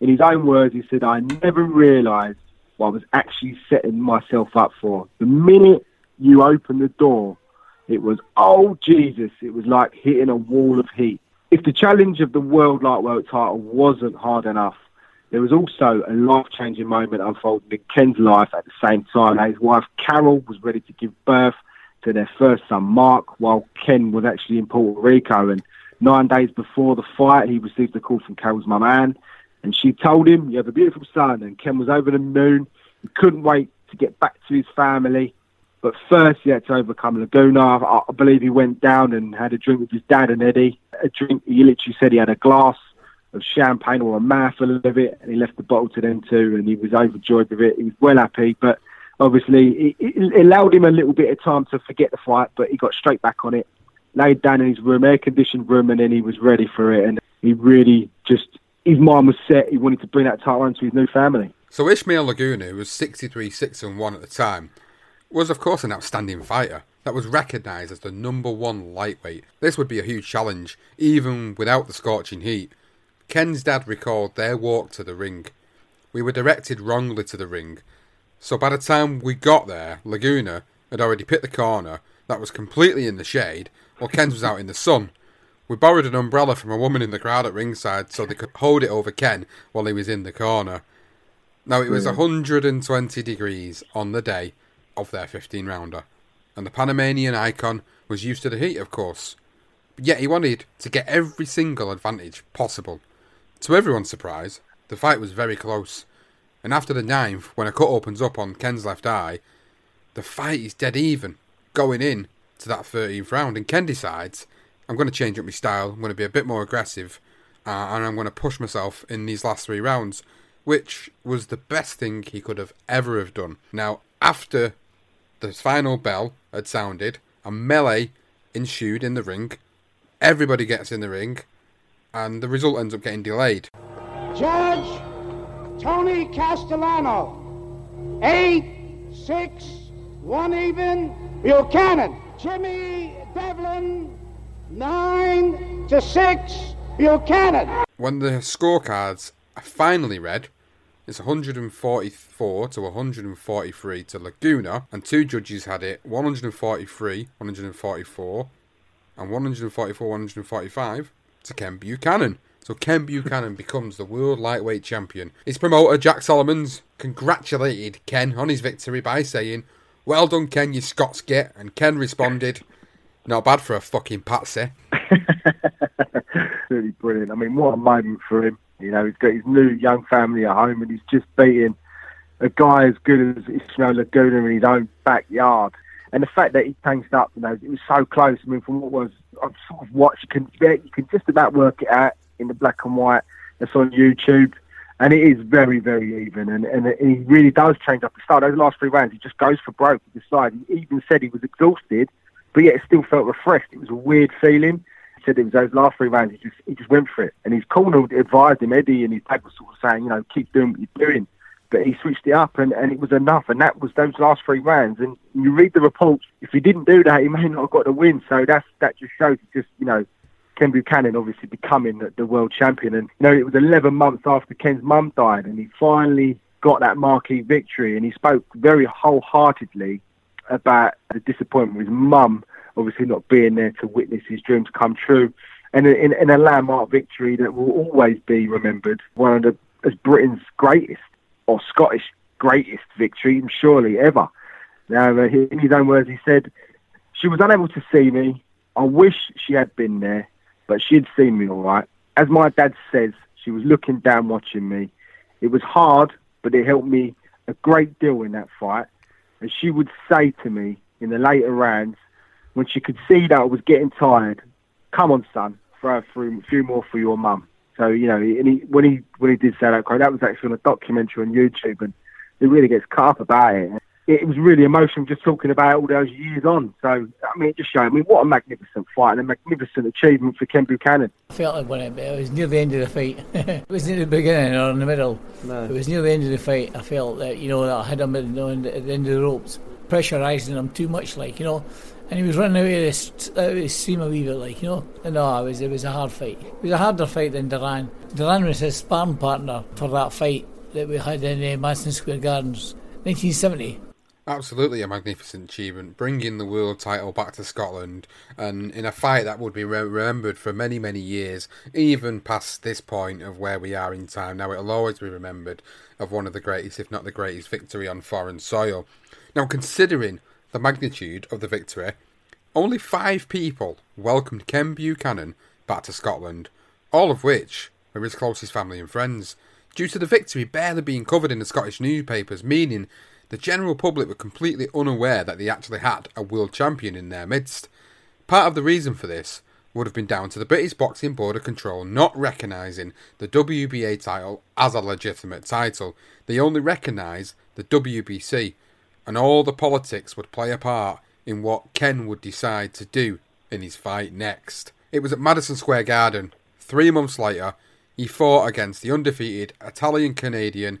In his own words, he said, I never realised what I was actually setting myself up for. The minute you opened the door, it was, oh Jesus, it was like hitting a wall of heat. If the challenge of the world lightweight title wasn't hard enough, there was also a life-changing moment unfolding in Ken's life at the same time. His wife Carol was ready to give birth to their first son Mark, while Ken was actually in Puerto Rico. And nine days before the fight, he received a call from Carol's mum Anne, and she told him, "You have a beautiful son." And Ken was over the moon. He couldn't wait to get back to his family. But first, he had to overcome Laguna. I, believe he went down and had a drink with his dad and Eddie. A drink. He literally said he had a glass of champagne or a mouthful of it, and he left the bottle to them too, and he was overjoyed with it. He was well happy, but obviously it, it allowed him a little bit of time to forget the fight, but he got straight back on it, laid down in his room, air-conditioned room, and then he was ready for it, and he really just, his mind was set. He wanted to bring that title home to his new family. So Ishmael Laguna, who was 63 6 and 1 at the time, was of course an outstanding fighter that was recognised as the number one lightweight. This would be a huge challenge, even without the scorching heat. Ken's dad recalled their walk to the ring. We were directed wrongly to the ring, so by the time we got there, Laguna had already picked the corner that was completely in the shade, while Ken's was out in the sun. We borrowed an umbrella from a woman in the crowd at ringside so they could hold it over Ken while he was in the corner. Now, it was hmm. 120 degrees on the day of their 15 rounder, and the Panamanian icon was used to the heat, of course. But yet he wanted to get every single advantage possible. To everyone's surprise, the fight was very close, and after the ninth, when a cut opens up on Ken's left eye, the fight is dead even, going in to that 13th round, and Ken decides, I'm going to change up my style, I'm going to be a bit more aggressive, uh, and I'm going to push myself in these last three rounds, which was the best thing he could have ever have done. Now, after the final bell had sounded, a melee ensued in the ring. Everybody gets in the ring, and the result ends up getting delayed. Judge Tony Castellano, eight, six, one even. Buchanan, Jimmy Devlin, nine to six. Buchanan. When the scorecards are finally read, it's 144 to 143 to Laguna, and two judges had it 143, 144, and 144, 145 to Ken Buchanan. So Ken Buchanan becomes the world lightweight champion. His promoter, Jack Solomons, congratulated Ken on his victory by saying, Well done, Ken, you Scots git. And Ken responded, Not bad for a fucking patsy. really brilliant. I mean, what a moment for him. You know, he's got his new young family at home and he's just beating a guy as good as Ismail Laguna in his own backyard. And the fact that he changed up, you know, it was so close. I mean, from what was I've sort of watched, you can you can just about work it out in the black and white that's on YouTube. And it is very, very even. And, and he really does change up the start. Those last three rounds, he just goes for broke the side. He even said he was exhausted, but yet it still felt refreshed. It was a weird feeling. He said it was those last three rounds, he just, he just went for it. And his corner advised him, Eddie and his dad was sort of saying, you know, keep doing what you're doing. But he switched it up and, and it was enough. And that was those last three rounds. And you read the reports, if he didn't do that, he may not have got the win. So that's, that just shows just, you know, Ken Buchanan obviously becoming the, the world champion. And, you know, it was 11 months after Ken's mum died and he finally got that marquee victory. And he spoke very wholeheartedly about the disappointment with his mum obviously not being there to witness his dreams come true. And in, in a landmark victory that will always be remembered, one of the as Britain's greatest or Scottish greatest victory, surely ever. Now, uh, in his own words, he said, "She was unable to see me. I wish she had been there, but she had seen me all right. As my dad says, she was looking down, watching me. It was hard, but it helped me a great deal in that fight. And she would say to me in the later rounds, when she could see that I was getting tired, "Come on, son, throw a few more for your mum." So you know, and he, when he when he did say that quote, that was actually on a documentary on YouTube, and it really gets cut up about it. It was really emotional just talking about all those years on. So, I mean, it just showed, I mean, what a magnificent fight and a magnificent achievement for Ken Buchanan. I felt like when it, it was near the end of the fight. it was near the beginning or in the middle. No. It was near the end of the fight. I felt that, you know, that I had him at, you at the end of the ropes, pressurising him too much, like, you know. And he was running out of this, out of the seam a wee bit, like, you know. And no, it was, it was a hard fight. It was a harder fight than Duran. Duran was his sparring partner for that fight that we had in uh, Madison Square Gardens, 1970. Absolutely a magnificent achievement, bringing the world title back to Scotland, and in a fight that would be re- remembered for many, many years, even past this point of where we are in time. Now, it'll always be remembered of one of the greatest, if not the greatest, victory on foreign soil. Now, considering the magnitude of the victory, only five people welcomed Ken Buchanan back to Scotland, all of which were his closest family and friends, due to the victory barely being covered in the Scottish newspapers, meaning the general public were completely unaware that they actually had a world champion in their midst. Part of the reason for this would have been down to the British Boxing Board of Control not recognising the WBA title as a legitimate title. They only recognised the WBC, and all the politics would play a part in what Ken would decide to do in his fight next. It was at Madison Square Garden. Three months later, he fought against the undefeated Italian Canadian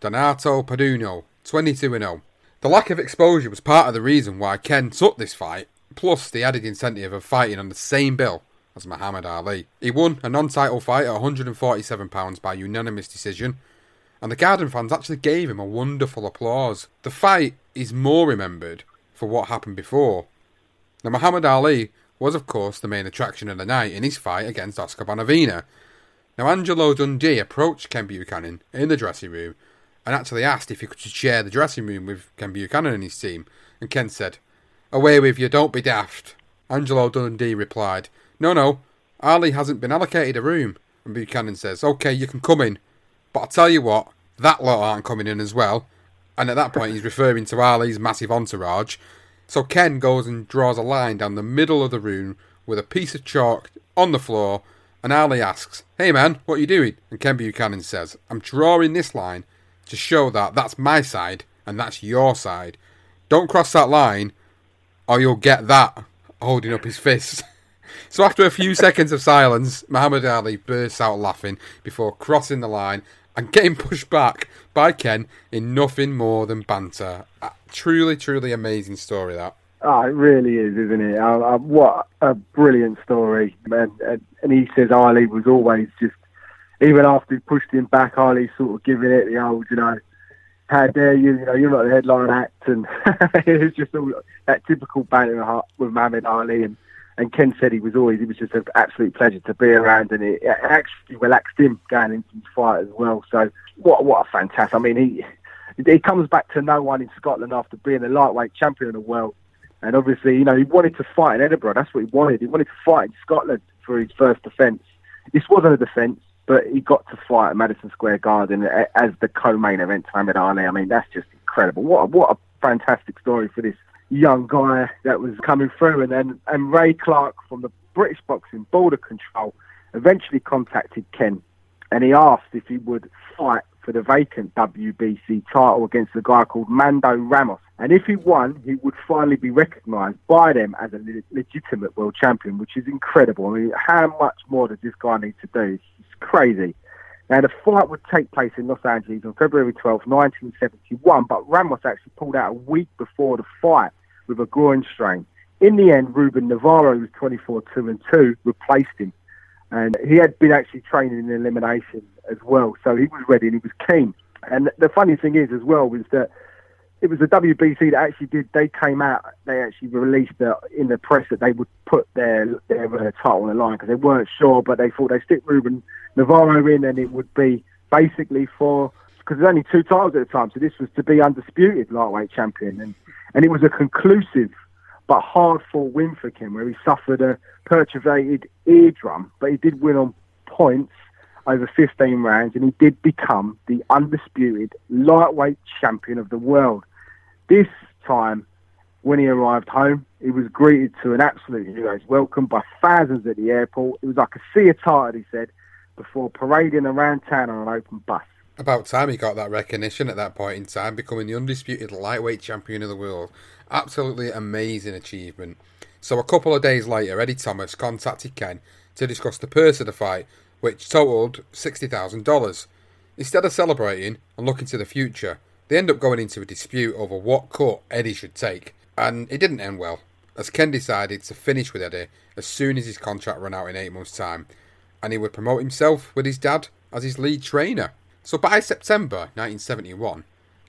Donato Paduano 22 0. The lack of exposure was part of the reason why Ken took this fight, plus the added incentive of fighting on the same bill as Muhammad Ali. He won a non title fight at £147 by unanimous decision, and the Garden fans actually gave him a wonderful applause. The fight is more remembered for what happened before. Now, Muhammad Ali was, of course, the main attraction of the night in his fight against Oscar Bonavena. Now, Angelo Dundee approached Ken Buchanan in the dressing room and actually asked if he could share the dressing room with Ken Buchanan and his team. And Ken said, Away with you, don't be daft. Angelo Dundee replied, No, no, Ali hasn't been allocated a room. And Buchanan says, OK, you can come in. But I'll tell you what, that lot aren't coming in as well. And at that point, he's referring to Ali's massive entourage. So Ken goes and draws a line down the middle of the room with a piece of chalk on the floor. And Ali asks, Hey man, what are you doing? And Ken Buchanan says, I'm drawing this line to show that that's my side and that's your side. Don't cross that line or you'll get that holding up his fist. so after a few seconds of silence, Muhammad Ali bursts out laughing before crossing the line and getting pushed back by Ken in nothing more than banter. A truly, truly amazing story that. Oh, it really is, isn't it? Uh, uh, what a brilliant story. And, and, and he says Ali was always just even after he pushed him back, Ali sort of giving it the old, you know, how dare you, you know, you're not the headline act. And it was just all that typical banter with Muhammad Ali. And, and Ken said he was always, it was just an absolute pleasure to be around. And it, actually relaxed him going into his fight as well. So what, what a fantastic, I mean, he, he comes back to no one in Scotland after being a lightweight champion of the world. And obviously, you know, he wanted to fight in Edinburgh. That's what he wanted. He wanted to fight in Scotland for his first defence. This wasn't a defence but he got to fight at Madison Square Garden as the co-main event to Muhammad Ali. I mean, that's just incredible. What a, what a fantastic story for this young guy that was coming through. And then and Ray Clark from the British Boxing Board of Control eventually contacted Ken, and he asked if he would fight for the vacant WBC title against a guy called Mando Ramos. And if he won, he would finally be recognised by them as a le- legitimate world champion, which is incredible. I mean, how much more does this guy need to do? Crazy. Now, the fight would take place in Los Angeles on February 12, 1971, but Ramos actually pulled out a week before the fight with a groin strain. In the end, Ruben Navarro, who was 24 2 and 2, replaced him. And he had been actually training in elimination as well, so he was ready and he was keen. And the funny thing is, as well, was that it was the WBC that actually did. They came out. They actually released the, in the press that they would put their their uh, title on the line because they weren't sure, but they thought they stick Ruben Navarro in, and it would be basically for because there's only two titles at the time, so this was to be undisputed lightweight champion, and and it was a conclusive but hard fought win for Kim, where he suffered a perforated eardrum, but he did win on points over 15 rounds, and he did become the undisputed lightweight champion of the world. This time, when he arrived home, he was greeted to an absolute hero's welcome by thousands at the airport. It was like a sea of tarted, he said, before parading around town on an open bus. About time he got that recognition at that point in time, becoming the undisputed lightweight champion of the world. Absolutely amazing achievement. So a couple of days later, Eddie Thomas contacted Ken to discuss the purse of the fight, which totaled $60,000. Instead of celebrating and looking to the future, they end up going into a dispute over what cut Eddie should take, and it didn't end well, as Ken decided to finish with Eddie as soon as his contract ran out in eight months' time, and he would promote himself with his dad as his lead trainer. So by September 1971,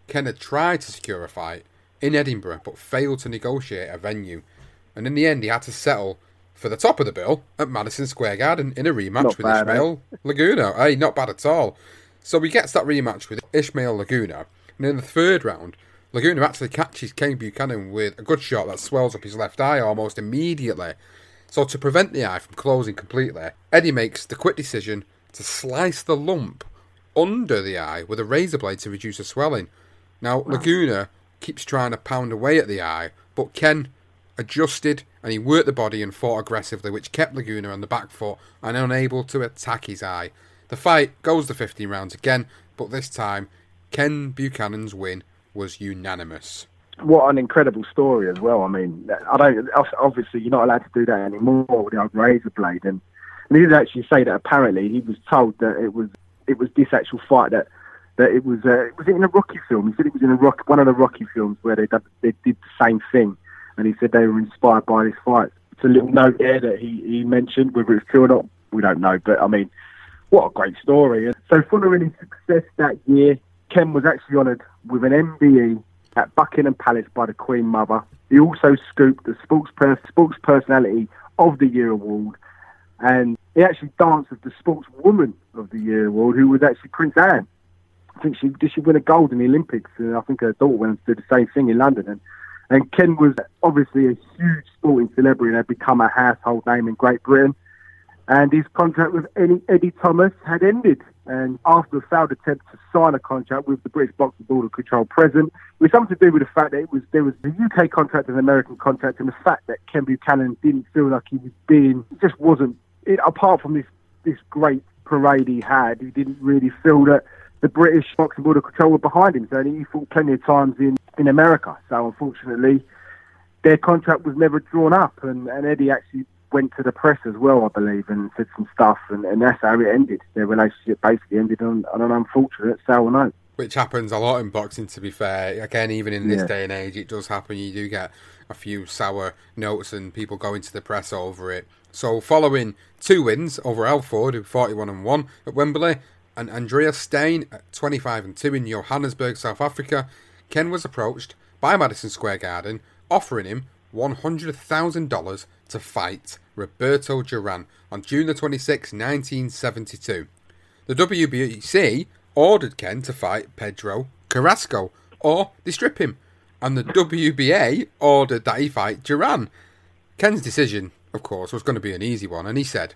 Ken had tried to secure a fight in Edinburgh but failed to negotiate a venue, and in the end he had to settle for the top of the bill at Madison Square Garden in a rematch Not with bad, eh? Ishmael Laguna. Hey, not bad at all. So he gets that rematch with Ishmael Laguna, and in the third round, Laguna actually catches Ken Buchanan with a good shot that swells up his left eye almost immediately. So to prevent the eye from closing completely, Eddie makes the quick decision to slice the lump under the eye with a razor blade to reduce the swelling. Now Laguna keeps trying to pound away at the eye, but Ken adjusted and he worked the body and fought aggressively, which kept Laguna on the back foot and unable to attack his eye. The fight goes to 15 rounds again, but this time Ken Buchanan's win was unanimous. What an incredible story as well. I mean, I don't. Obviously, you're not allowed to do that anymore with the razor blade. And, and he did actually say that apparently he was told that it was it was this actual fight that that it was uh, was it in a Rocky film? He said it was in a rock one of the Rocky films where they did, they did the same thing, and he said they were inspired by this fight. It's a little note there that he, he mentioned, whether it's true or not, we don't know. But I mean, what a great story! So following his success that year, Ken was actually honoured with an MBE at Buckingham Palace by the Queen Mother. He also scooped the Sports, per- Personality of the Year award, and he actually danced with the Sportswoman of the Year award, who was actually Prince Anne. I think she did she win a gold in the Olympics, and I think her daughter went and did the same thing in London. And, and Ken was obviously a huge sporting celebrity and had become a household name in Great Britain. And his contract with Eddie Thomas had ended. And after a failed attempt to sign a contract with the British Boxing Board of Control President, it was something to do with the fact that it was there was the UK contract and the American contract, and the fact that Ken Buchanan didn't feel like he was being just wasn't. It, apart from this this great parade he had, he didn't really feel that the British Boxing Board of Control were behind him. So he fought plenty of times in, in America. So unfortunately, their contract was never drawn up, and, and Eddie actually went to the press as well, I believe, and said some stuff, and, and that's how it ended. Their relationship basically ended on, on an unfortunate sour note. Which happens a lot in boxing, to be fair. Again, even in this Yeah. day and age, it does happen. You do get a few sour notes and people going to the press over it. So, following two wins over Alford, who 41 and 1 at Wembley, and Andries Steyn at 25 and 2 in Johannesburg, South Africa, Ken was approached by Madison Square Garden, offering him $100,000 to fight Roberto Duran on June the 26th, 1972. The WBC ordered Ken to fight Pedro Carrasco or they strip him, and the WBA ordered that he fight Duran. Ken's decision, of course, was going to be an easy one, and he said,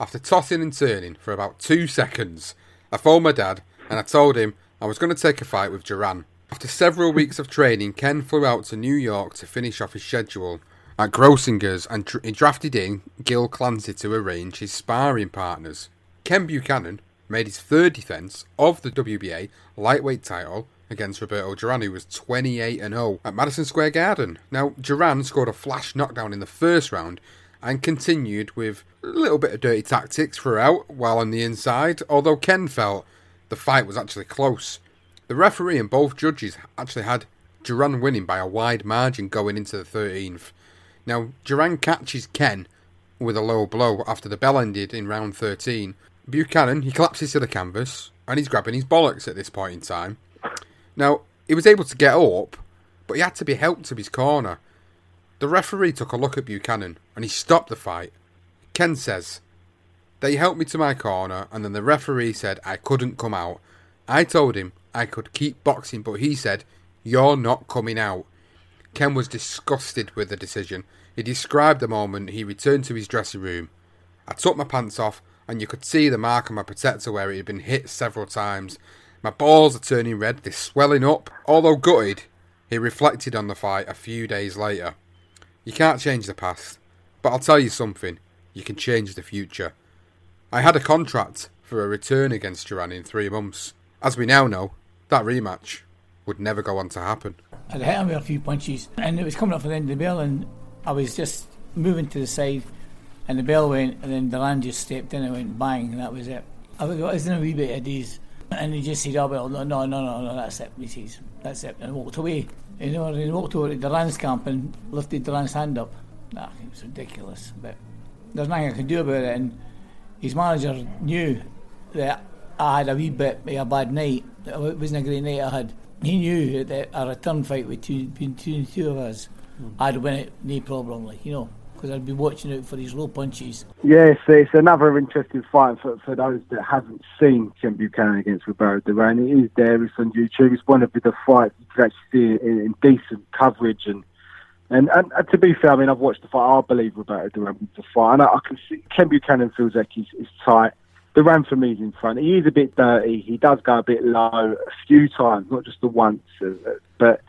after tossing and turning for about two seconds, I phoned my dad and I told him I was going to take a fight with Duran. After several weeks of training, Ken flew out to New York to finish off his schedule at Grossinger's and he drafted in Gil Clancy to arrange his sparring partners. Ken Buchanan made his third defence of the WBA lightweight title against Roberto Duran, who was 28 0 at Madison Square Garden. Now, Duran scored a flash knockdown in the first round and continued with a little bit of dirty tactics throughout while on the inside, although Ken felt the fight was actually close. The referee and both judges actually had Duran winning by a wide margin going into the 13th. Now, Duran catches Ken with a low blow after the bell ended in round 13. Buchanan, he collapses to the canvas and he's grabbing his bollocks at this point in time. Now, he was able to get up, but he had to be helped to his corner. The referee took a look at Buchanan and he stopped the fight. Ken says, They helped me to my corner, and then the referee said I couldn't come out. I told him I could keep boxing, but he said, You're not coming out. Ken was disgusted with the decision. He described the moment he returned to his dressing room. I took my pants off, and you could see the mark on my protector where it had been hit several times. My balls are turning red, they're swelling up. Although gutted, he reflected on the fight a few days later. You can't change the past, but I'll tell you something you can change the future. I had a contract for a return against Duran in three months. as we now know, that rematch would never go on to happen. I'd hit him with a few punches, and it was coming up for the end of the bell, and I was just moving to the side, and the bell went, and then Duran just stepped in and went bang, and that was it. I was, isn't a wee bit of these, and he just said, "Oh well, no, no, no, no, no that's it." He says, "That's it," and walked away. You know, and he walked over to the Duran's camp and lifted Duran's hand up. Nah, it was ridiculous, but there's nothing I could do about it, and his manager knew that I had a wee bit of a bad night. It wasn't a great night I had. He knew that a return fight with two, between two, two of us, mm. I'd win it, no problem, like, you know, because I'd be watching out for these low punches. Yes, it's another interesting fight for, for those that haven't seen Ken Buchanan against Roberto Duran. It is there, it's on YouTube. It's one of the fights you can actually see in, in decent coverage and and, and, and, to be fair, I mean, I've watched the fight. I believe Roberto Duran wins the fight. And I, I, can see Ken Buchanan feels like he's, he's tight. Me is in front. He is a bit dirty. He does go a bit low a few times, not just the once. Uh, but,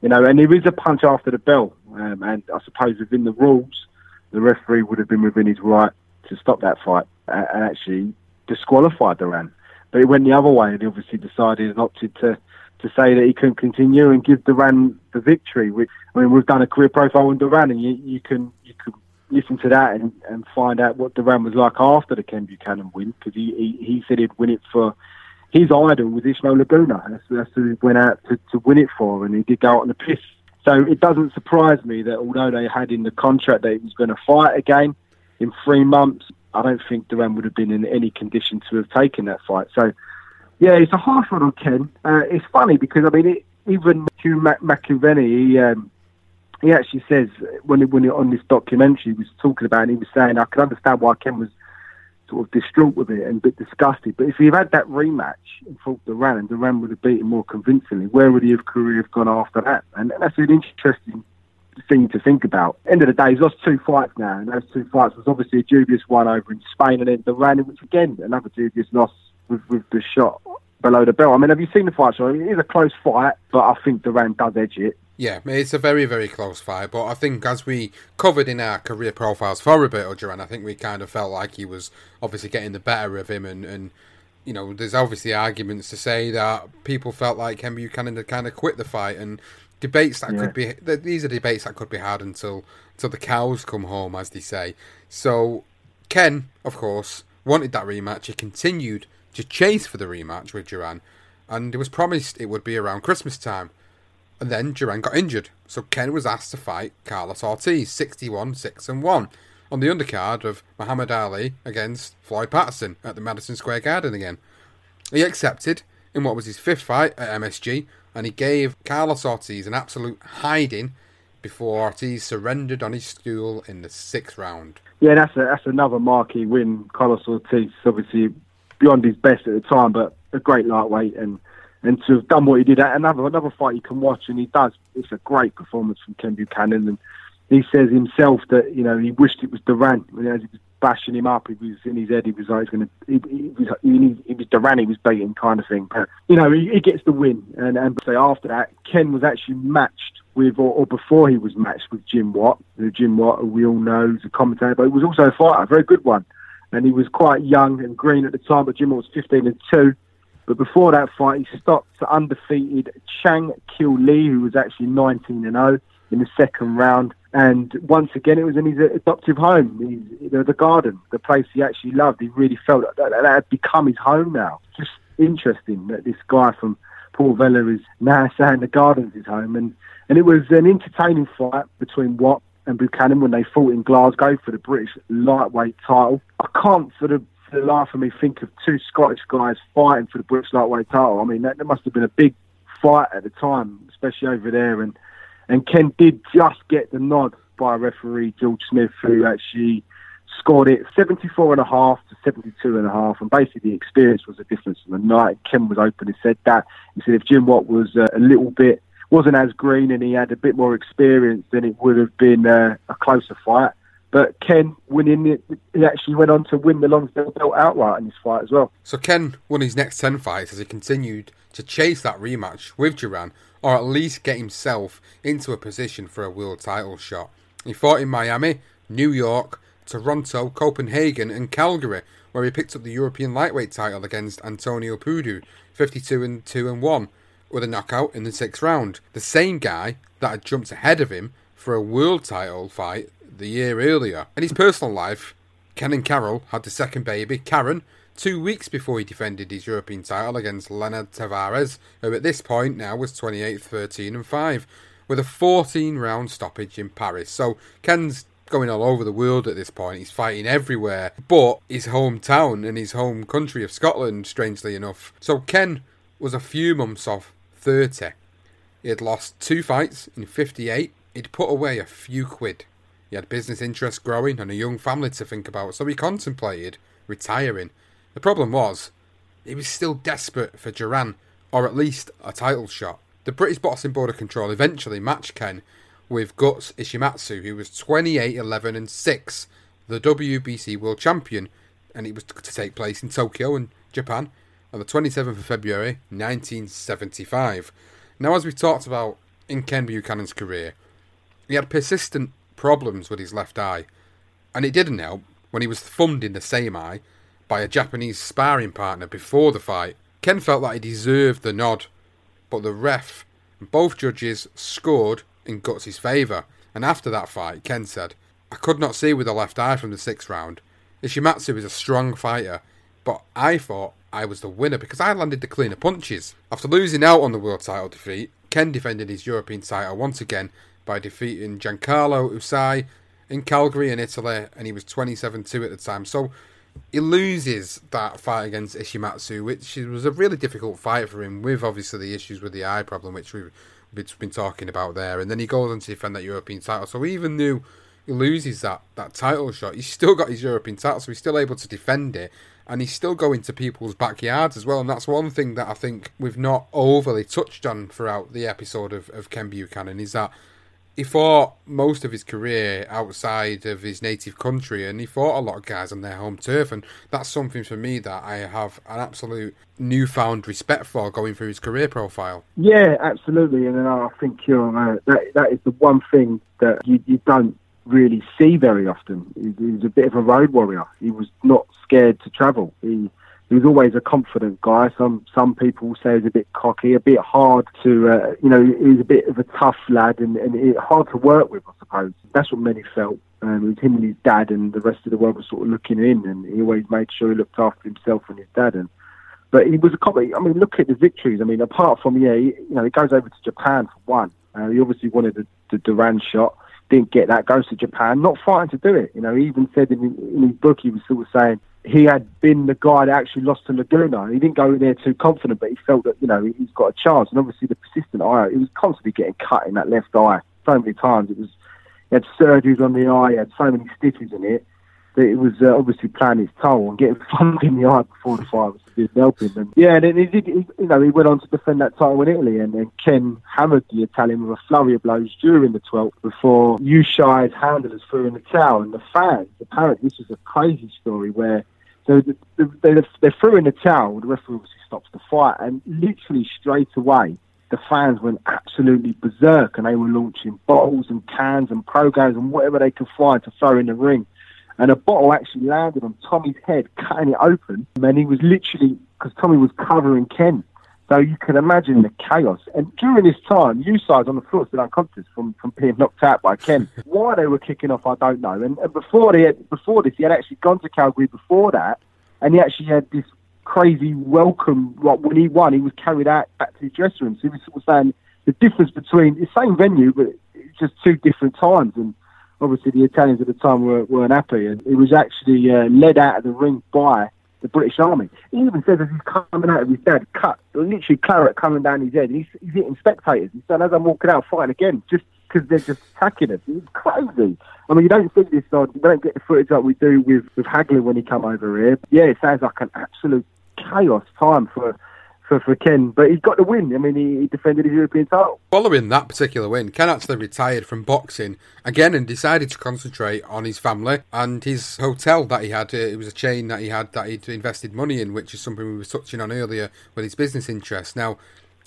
you know, and there is a punch after the bell. Um, and I suppose within the rules, the referee would have been within his right to stop that fight and actually disqualify Duran. But it went the other way, and he obviously decided and opted to, to say that he couldn't continue and give the Duran the victory. Which, I mean, we've done a career profile on Duran, and you, you can you can listen to that and, and find out what Duran was like after the Ken Buchanan win because he, he, he said he'd win it for his idol was Ismael Laguna. That's, that's who he went out to, to win it for, and he did go out on the piss. So it doesn't surprise me that although they had in the contract that he was going to fight again in three months, I don't think Duran would have been in any condition to have taken that fight. So, yeah, it's a harsh one on Ken. Uh, it's funny because, I mean, it, even Hugh McIlvanney, he, um, he actually says when he, when he, on this documentary he was talking about, it, he was saying I can understand why Ken was sort of distraught with it and a bit disgusted. But if he had that rematch and fought Duran and Duran would have beaten more convincingly, where would have career have gone after that? And that's an interesting thing to think about. End of the day, he's lost two fights now, and those two fights was obviously a dubious one over in Spain, and then Duran, which again another dubious loss with, with the shot below the belt. I mean, have you seen the fight? So it is a close fight, but I think Duran does edge it. Yeah, it's a very, very close fight. But I think as we covered in our career profiles for Roberto Duran, I think we kind of felt like he was obviously getting the better of him. And, and you know, there's obviously arguments to say that people felt like Ken Buchanan had kind of quit the fight. And debates that yeah. could be, these are debates that could be had until, until the cows come home, as they say. So Ken, of course, wanted that rematch. He continued to chase for the rematch with Duran. And it was promised it would be around Christmas time. And then Duran got injured, so Ken was asked to fight Carlos Ortiz, 61 6 and 1, on the undercard of Muhammad Ali against Floyd Patterson at the Madison Square Garden again. He accepted in what was his fifth fight at MSG, and he gave Carlos Ortiz an absolute hiding before Ortiz surrendered on his stool in the sixth round. Yeah, that's a, that's another marquee win. Carlos Ortiz, obviously beyond his best at the time, but a great lightweight and and to have done what he did at another another fight you can watch, and he does. It's a great performance from Ken Buchanan, and he says himself that you know he wished it was Duran. You know, as he was bashing him up, he was in his head. He was like, going to. He, he, was, he, he was Duran. He was beating kind of thing. But you know, he, he gets the win, and and say after that, Ken was actually matched with, or, or, before he was matched with Jim Watt. Who Jim Watt, we all know, is a commentator, but he was also a fighter, a very good one. And he was quite young and green at the time, but Jim Watt was 15 and 2. But before that fight, he stopped undefeated Chang Kil Lee, who was actually 19 and 0 in the second round. And once again, it was in his adoptive home, his, the, the garden, the place he actually loved. He really felt that, that, had become his home now. Just interesting that this guy from Portobello is now saying the garden's his home. And, and it was an entertaining fight between Watt and Buchanan when they fought in Glasgow for the British lightweight title. I can't sort of the life of me think of two Scottish guys fighting for the British lightweight title. I mean, that, that must have been a big fight at the time, especially over there. And and Ken did just get the nod by referee George Smith, who actually scored it 74 and a half to 72 and a half. And basically, the experience was the difference in the night. Ken was open and said that. He said if Jim Watt was uh, a little bit wasn't as green and he had a bit more experience, then it would have been uh, a closer fight. But Ken winning it, he actually went on to win the Lonsdale belt outright in this fight as well. So Ken won his next 10 fights as he continued to chase that rematch with Duran, or at least get himself into a position for a world title shot. He fought in Miami, New York, Toronto, Copenhagen, and Cagliari, where he picked up the European lightweight title against Antonio Puddu, 52 and 2 and 1, with a knockout in the sixth round. The same guy that had jumped ahead of him for a world title fight the year earlier. In his personal life, Ken and Carol had the second baby, Karen, two weeks before he defended his European title against Leonard Tavares, who at this point now was 28, 13 and 5, with a 14 round stoppage in Paris. So Ken's going all over the world at this point. He's fighting everywhere, but his hometown and his home country of Scotland, strangely enough. So Ken was a few months off 30. He had lost two fights in 58. He'd put away a few quid. He had business interests growing and a young family to think about, so he contemplated retiring. The problem was, he was still desperate for Duran, or at least a title shot. The British Boxing Board of Control eventually matched Ken with Guts Ishimatsu, who was 28, 11, and 6, the WBC World Champion, and it was to take place in Tokyo in Japan on the 27th of February 1975. Now, as we talked about in Ken Buchanan's career, he had persistent problems with his left eye, and it didn't help when he was thumbed in the same eye by a Japanese sparring partner before the fight. Ken felt that he deserved the nod, but the ref and both judges scored in Guts' favour, and after that fight, Ken said, I could not see with the left eye from the sixth round. Ishimatsu is a strong fighter, but I thought I was the winner because I landed the cleaner punches. After losing out on the world title defeat, Ken defended his European title once again by defeating Giancarlo Usai in Cagliari in Italy, and he was 27 2 at the time. So he loses that fight against Ishimatsu, which was a really difficult fight for him, with obviously the issues with the eye problem, which we've been talking about there. And then he goes on to defend that European title. So even though he loses that, that title shot, he's still got his European title, so he's still able to defend it. And he's still going to people's backyards as well. And that's one thing that I think we've not overly touched on throughout the episode of, of Ken Buchanan is that he fought most of his career outside of his native country and he fought a lot of guys on their home turf and that's something for me that I have an absolute newfound respect for going through his career profile. Yeah, absolutely and I think you know, that that is the one thing that you, you don't really see very often. He, he was a bit of a road warrior. He was not scared to travel. He he was always a confident guy. Some some people say he's a bit cocky, a bit hard to, uh, you know, he was a bit of a tough lad and, and hard to work with, I suppose. That's what many felt. Um, it was him and his dad, and the rest of the world was sort of looking in, and he always made sure he looked after himself and his dad. And but he was a cop. I mean, look at the victories. I mean, apart from yeah, he, you know, he goes over to Japan for one. Uh, he obviously wanted the, the Duran shot didn't get that, goes to Japan, not fighting to do it. You know, he even said in, in his book, he was sort of saying, he had been the guy that actually lost to Laguna. He didn't go in there too confident, but he felt that you know he's got a chance. And obviously the persistent eye, he was constantly getting cut in that left eye so many times. It was he had surgeries on the eye, he had so many stitches in it that it was uh, obviously playing its toll and getting thumped in the eye before the fight was helping. And yeah, and he did. He, you know, he went on to defend that title in Italy, and then Ken hammered the Italian with a flurry of blows during the 12th before Usai's handlers threw in the towel, and the fans. Apparently, this was a crazy story where so they, they threw in the towel. The referee obviously stops the fight, and literally straight away, the fans went absolutely berserk, and they were launching bottles and cans and programs and whatever they could find to throw in the ring. And a bottle actually landed on Tommy's head, cutting it open, and he was literally because Tommy was covering Ken. So you can imagine the chaos. And during this time, Usai's on the floor still unconscious from, from being knocked out by Ken. Why they were kicking off, I don't know. And, and before they had, before this, he had actually gone to Cagliari before that, and he actually had this crazy welcome. Like when he won, he was carried out back to the dressing room. So he was sort of saying the difference between the same venue, but it's just two different times. And obviously, the Italians at the time were, weren't happy. And he was actually uh, led out of the ring by the British Army. He even says as he's coming out of his dad, cut, literally claret coming down his head. He's, he's hitting spectators. He said, as I'm walking out, fighting again, just because they're just attacking us. It's crazy. I mean, you don't see this uh, on, we don't get the footage like we do with, with Hagler when he come over here. Yeah, it sounds like an absolute chaos time for for, for Ken, but he's got the win. I mean, he, he, defended his European title. Following that particular win, Ken actually retired from boxing again and decided to concentrate on his family and his hotel that he had. It was a chain that he had that he'd invested money in, which is something we were touching on earlier with his business interests. Now,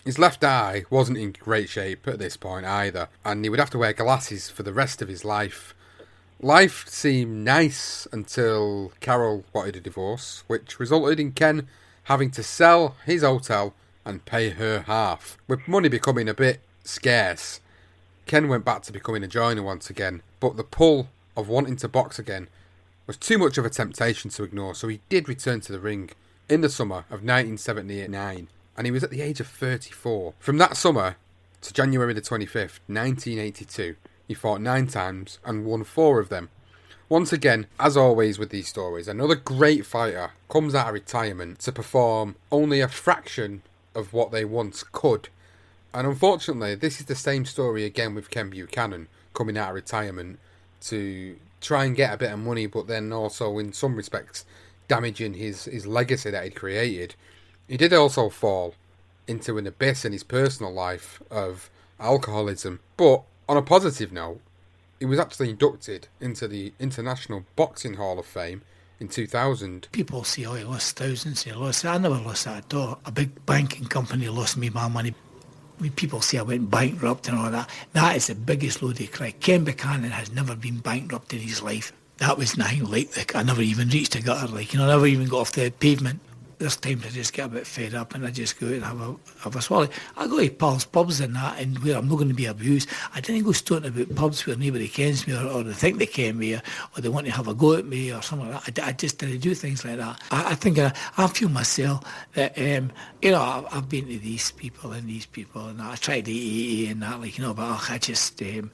his left eye wasn't in great shape at this point either, and he would have to wear glasses for the rest of his life. Life seemed nice until Carol wanted a divorce, which resulted in Ken having to sell his hotel and pay her half. With money becoming a bit scarce, Ken went back to becoming a joiner once again, but the pull of wanting to box again was too much of a temptation to ignore, so he did return to the ring in the summer of 1979, and he was at the age of 34. From that summer to January the 25th, 1982, he fought nine times and won four of them. Once again, as always with these stories, another great fighter comes out of retirement to perform only a fraction of what they once could. And unfortunately, this is the same story again with Ken Buchanan coming out of retirement to try and get a bit of money, but then also, in some respects, damaging his, his legacy that he'd created. He did also fall into an abyss in his personal life of alcoholism. But on a positive note, he was actually inducted into the International Boxing Hall of Fame in 2000. People say, oh, he lost thousands, he lost. I never lost that at all. A big banking company lost me my money. When people say I went bankrupt and all that, that is the biggest load of crap. Ken Buchanan has never been bankrupt in his life. That was nothing like. I never even reached a gutter, like, you know, I never even got off the pavement there's times I just get a bit fed up and I just go out and have a have a swallow. I go to pals, pubs and that, and where I'm not going to be abused. I didn't go stoning about pubs where nobody kens me or, or they think they ken me or, or, they want to have a go at me or something like that. I, I just didn't do things like that. I, I think I, I feel myself that, um, you know, I've, I've, been to these people and these people and I tried to AA and that, like, you know, but I just... Um,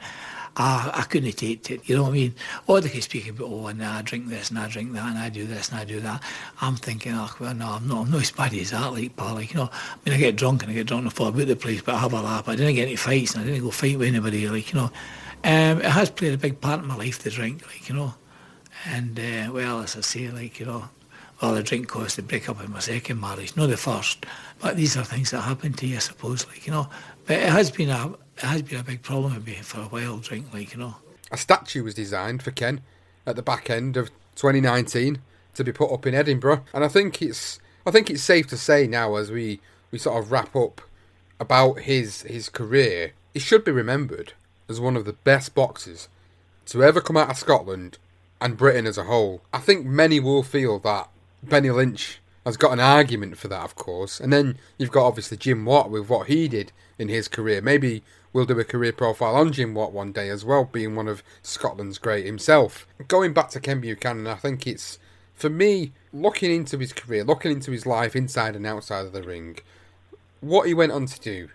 I, I couldn't take it, you know what I mean? Or they could speak about, oh, and I drink this and I drink that and I do this and I do that. I'm thinking, oh, well, no, I'm not, I'm not as bad as that, like, pal. Like, you know, I mean, I get drunk and I get drunk and I fall about the place, but I have a laugh. I didn't get any fights and I didn't go fight with anybody, like, you know. Um, it has played a big part in my life, the drink, like, you know. And, uh, well, as I say, like, you know, well, the drink caused the break up in my second marriage, not the first. But these are things that happen to you, I suppose, like, you know. But it has been a, it has been a big problem with me for a while, drink, like, you know. A statue was designed for Ken at the back end of 2019 to be put up in Edinburgh, and I think it's I think it's safe to say now as we, we sort of wrap up about his his career, he should be remembered as one of the best boxers to ever come out of Scotland and Britain as a whole. I think many will feel that Benny Lynch has got an argument for that, of course. And then you've got obviously Jim Watt with what he did in his career. Maybe we'll do a career profile on Jim Watt one day as well, being one of Scotland's great himself. Going back to Ken Buchanan, I think it's, for me, looking into his career, looking into his life inside and outside of the ring, what he went on to do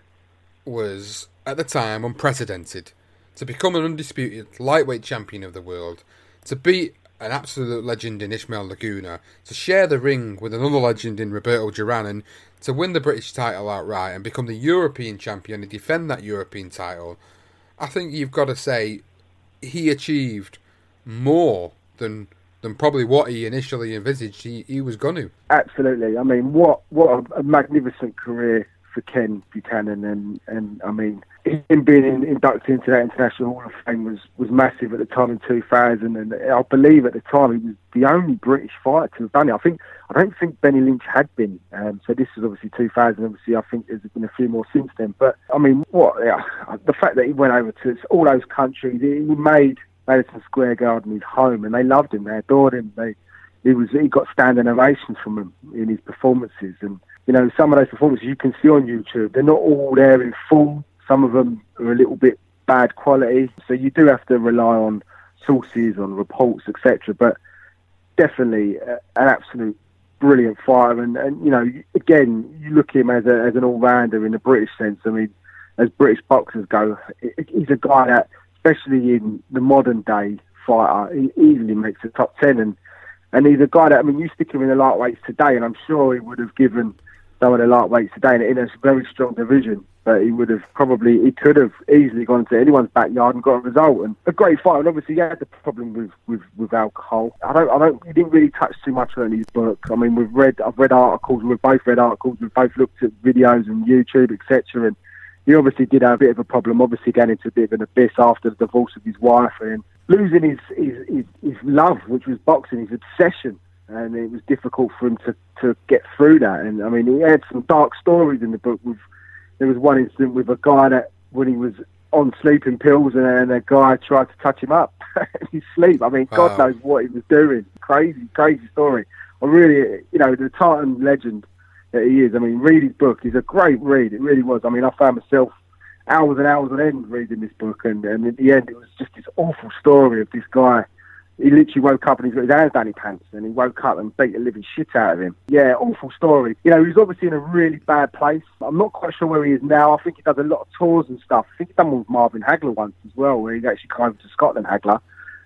was, at the time, unprecedented. To become an undisputed lightweight champion of the world, to beat an absolute legend in Ismael Laguna, to share the ring with another legend in Roberto Duran, and to win the British title outright and become the European champion and defend that European title, I think you've got to say he achieved more than than probably what he initially envisaged he, he was going to. Absolutely. I mean, what what a, magnificent career for Ken Buchanan, and and I mean him being inducted into that International Hall of Fame was, was massive at the time in 2000, and I believe at the time he was the only British fighter to have done it. I think I don't think Benny Lynch had been, um, so this is obviously 2000. Obviously, I think there's been a few more since then. But I mean, what yeah, the fact that he went over to all those countries, he made Madison Square Garden his home, and they loved him, they adored him, they he was he got standing ovations from him in his performances and you know, some of those performances you can see on YouTube, they're not all there in full. Some of them are a little bit bad quality. So you do have to rely on sources, on reports, etc. But definitely uh, an absolute brilliant fighter. And, and, you know, again, you look at him as, a, as an all-rounder in the British sense. I mean, as British boxers go, he's a guy that, especially in the modern day fighter, he easily makes the top 10. And, and he's a guy that, I mean, you stick him in the lightweights today, and I'm sure he would have given some of the lightweights today in, a very strong division. But he would have probably, he could have easily gone to anyone's backyard and got a result. And a great fight. And obviously, he had the problem with, with, with alcohol. I don't, I don't, he didn't really touch too much on his book. I mean, we've read, I've read articles, we've both read articles, we've both looked at videos and YouTube, etc. And he obviously did have a bit of a problem. Obviously, getting into a bit of an abyss after the divorce of his wife and losing his, his, his, his love, which was boxing, his obsession and it was difficult for him to, to get through that. And I mean, he had some dark stories in the book. With there was one incident with a guy that when he was on sleeping pills, and, and a guy tried to touch him up. in his sleep. I mean, God knows what he was doing. Crazy, crazy story. I really, you know, the Tartan Legend that he is. I mean, read his book. He's a great read. It really was. I mean, I found myself hours and hours on end reading this book, and, and in the end, it was just this awful story of this guy. He literally woke up and he's got his hands down his pants, and he woke up and beat the living shit out of him. Yeah, awful story. You know, he was obviously in a really bad place. I'm not quite sure where he is now. I think he does a lot of tours and stuff. I think he's done one with Marvin Hagler once as well, where he actually came over to Scotland, Hagler.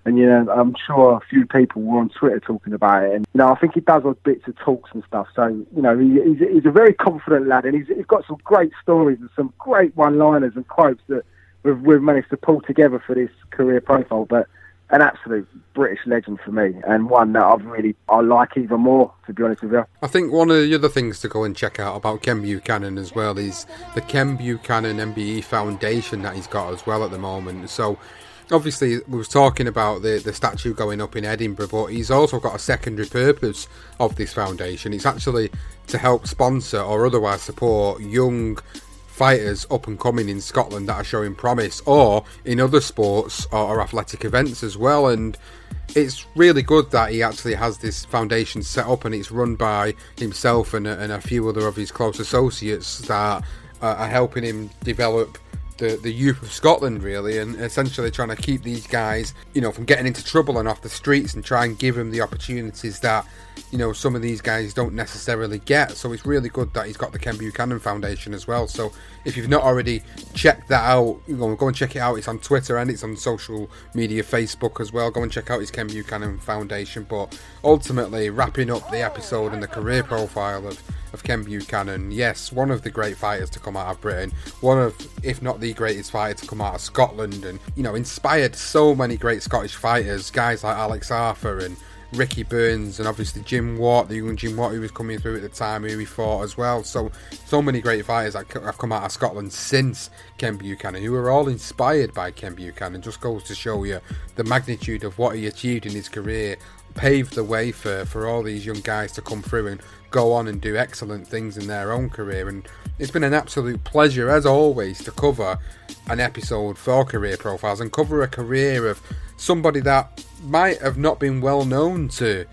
And you know, I'm sure a few people were on Twitter talking about it. And you know, I think he does odd bits of talks and stuff. So you know, he, he's, he's a very confident lad, and he's, he's got some great stories and some great one-liners and quotes that we've, we've managed to pull together for this career profile. But an absolute British legend for me, and one that I've really I like even more. To be honest with you. I think one of the other things to go and check out about Ken Buchanan as well is the Ken Buchanan MBE Foundation that he's got as well at the moment. So obviously we was talking about the, the statue going up in Edinburgh, but he's also got a secondary purpose of this foundation. It's actually to help sponsor or otherwise support young fighters up and coming in Scotland that are showing promise or in other sports or, athletic events as well. And it's really good that he actually has this foundation set up and it's run by himself and, a- and a few other of his close associates that uh, are helping him develop the, the youth of Scotland really and essentially trying to keep these guys you know from getting into trouble and off the streets and try and give them the opportunities that you know some of these guys don't necessarily get. So it's really good that he's got the Ken Buchanan Foundation as well. So if you've not already checked that out you know go and check it out. It's on Twitter and it's on social media Facebook as well. Go and check out his Ken Buchanan Foundation. But ultimately wrapping up the episode and the career profile of of Ken Buchanan. Yes, one of the great fighters to come out of Britain, one of, if not the greatest fighter to come out of Scotland, and you know, inspired so many great Scottish fighters, guys like Alex Arthur and Ricky Burns, and obviously Jim Watt, the young Jim Watt who was coming through at the time, who he fought as well. So, so many great fighters that have come out of Scotland since Ken Buchanan, who were all inspired by Ken Buchanan. Just goes to show you the magnitude of what he achieved in his career paved the way for, for all these young guys to come through and go on and do excellent things in their own career. And it's been an absolute pleasure, as always, to cover an episode for Career Profiles and cover a career of somebody that might have not been well known to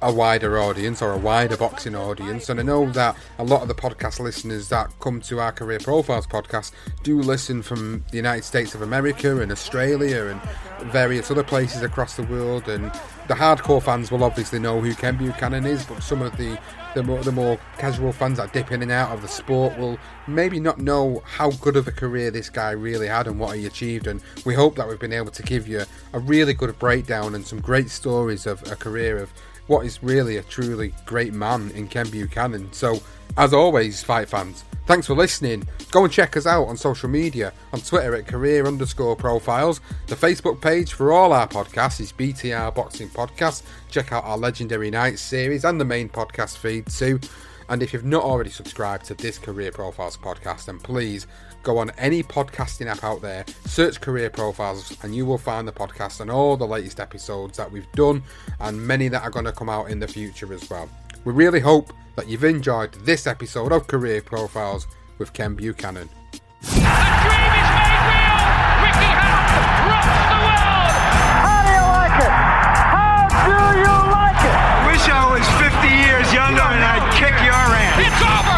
a wider audience or a wider boxing audience. And I know that a lot of the podcast listeners that come to our Career Profiles podcast do listen from the United States of America and Australia and various other places across the world. And the hardcore fans will obviously know who Ken Buchanan is, but some of the the more, the more casual fans that dip in and out of the sport will maybe not know how good of a career this guy really had and what he achieved. And we hope that we've been able to give you a really good breakdown and some great stories of a career of what is really a truly great man in Ken Buchanan. So, as always, fight fans, thanks for listening. Go and check us out on social media on Twitter at career underscore profiles. The Facebook page for all our podcasts is BTR Boxing Podcast. Check out our Legendary Nights series and the main podcast feed too. And if you've not already subscribed to this Career Profiles podcast, then please go on any podcasting app out there, search Career Profiles, and you will find the podcast and all the latest episodes that we've done and many that are going to come out in the future as well. We really hope that you've enjoyed this episode of Career Profiles with Ken Buchanan. How do you like it? How do you like it? Wish I was 50 years younger and I'd kick your ass. It's over!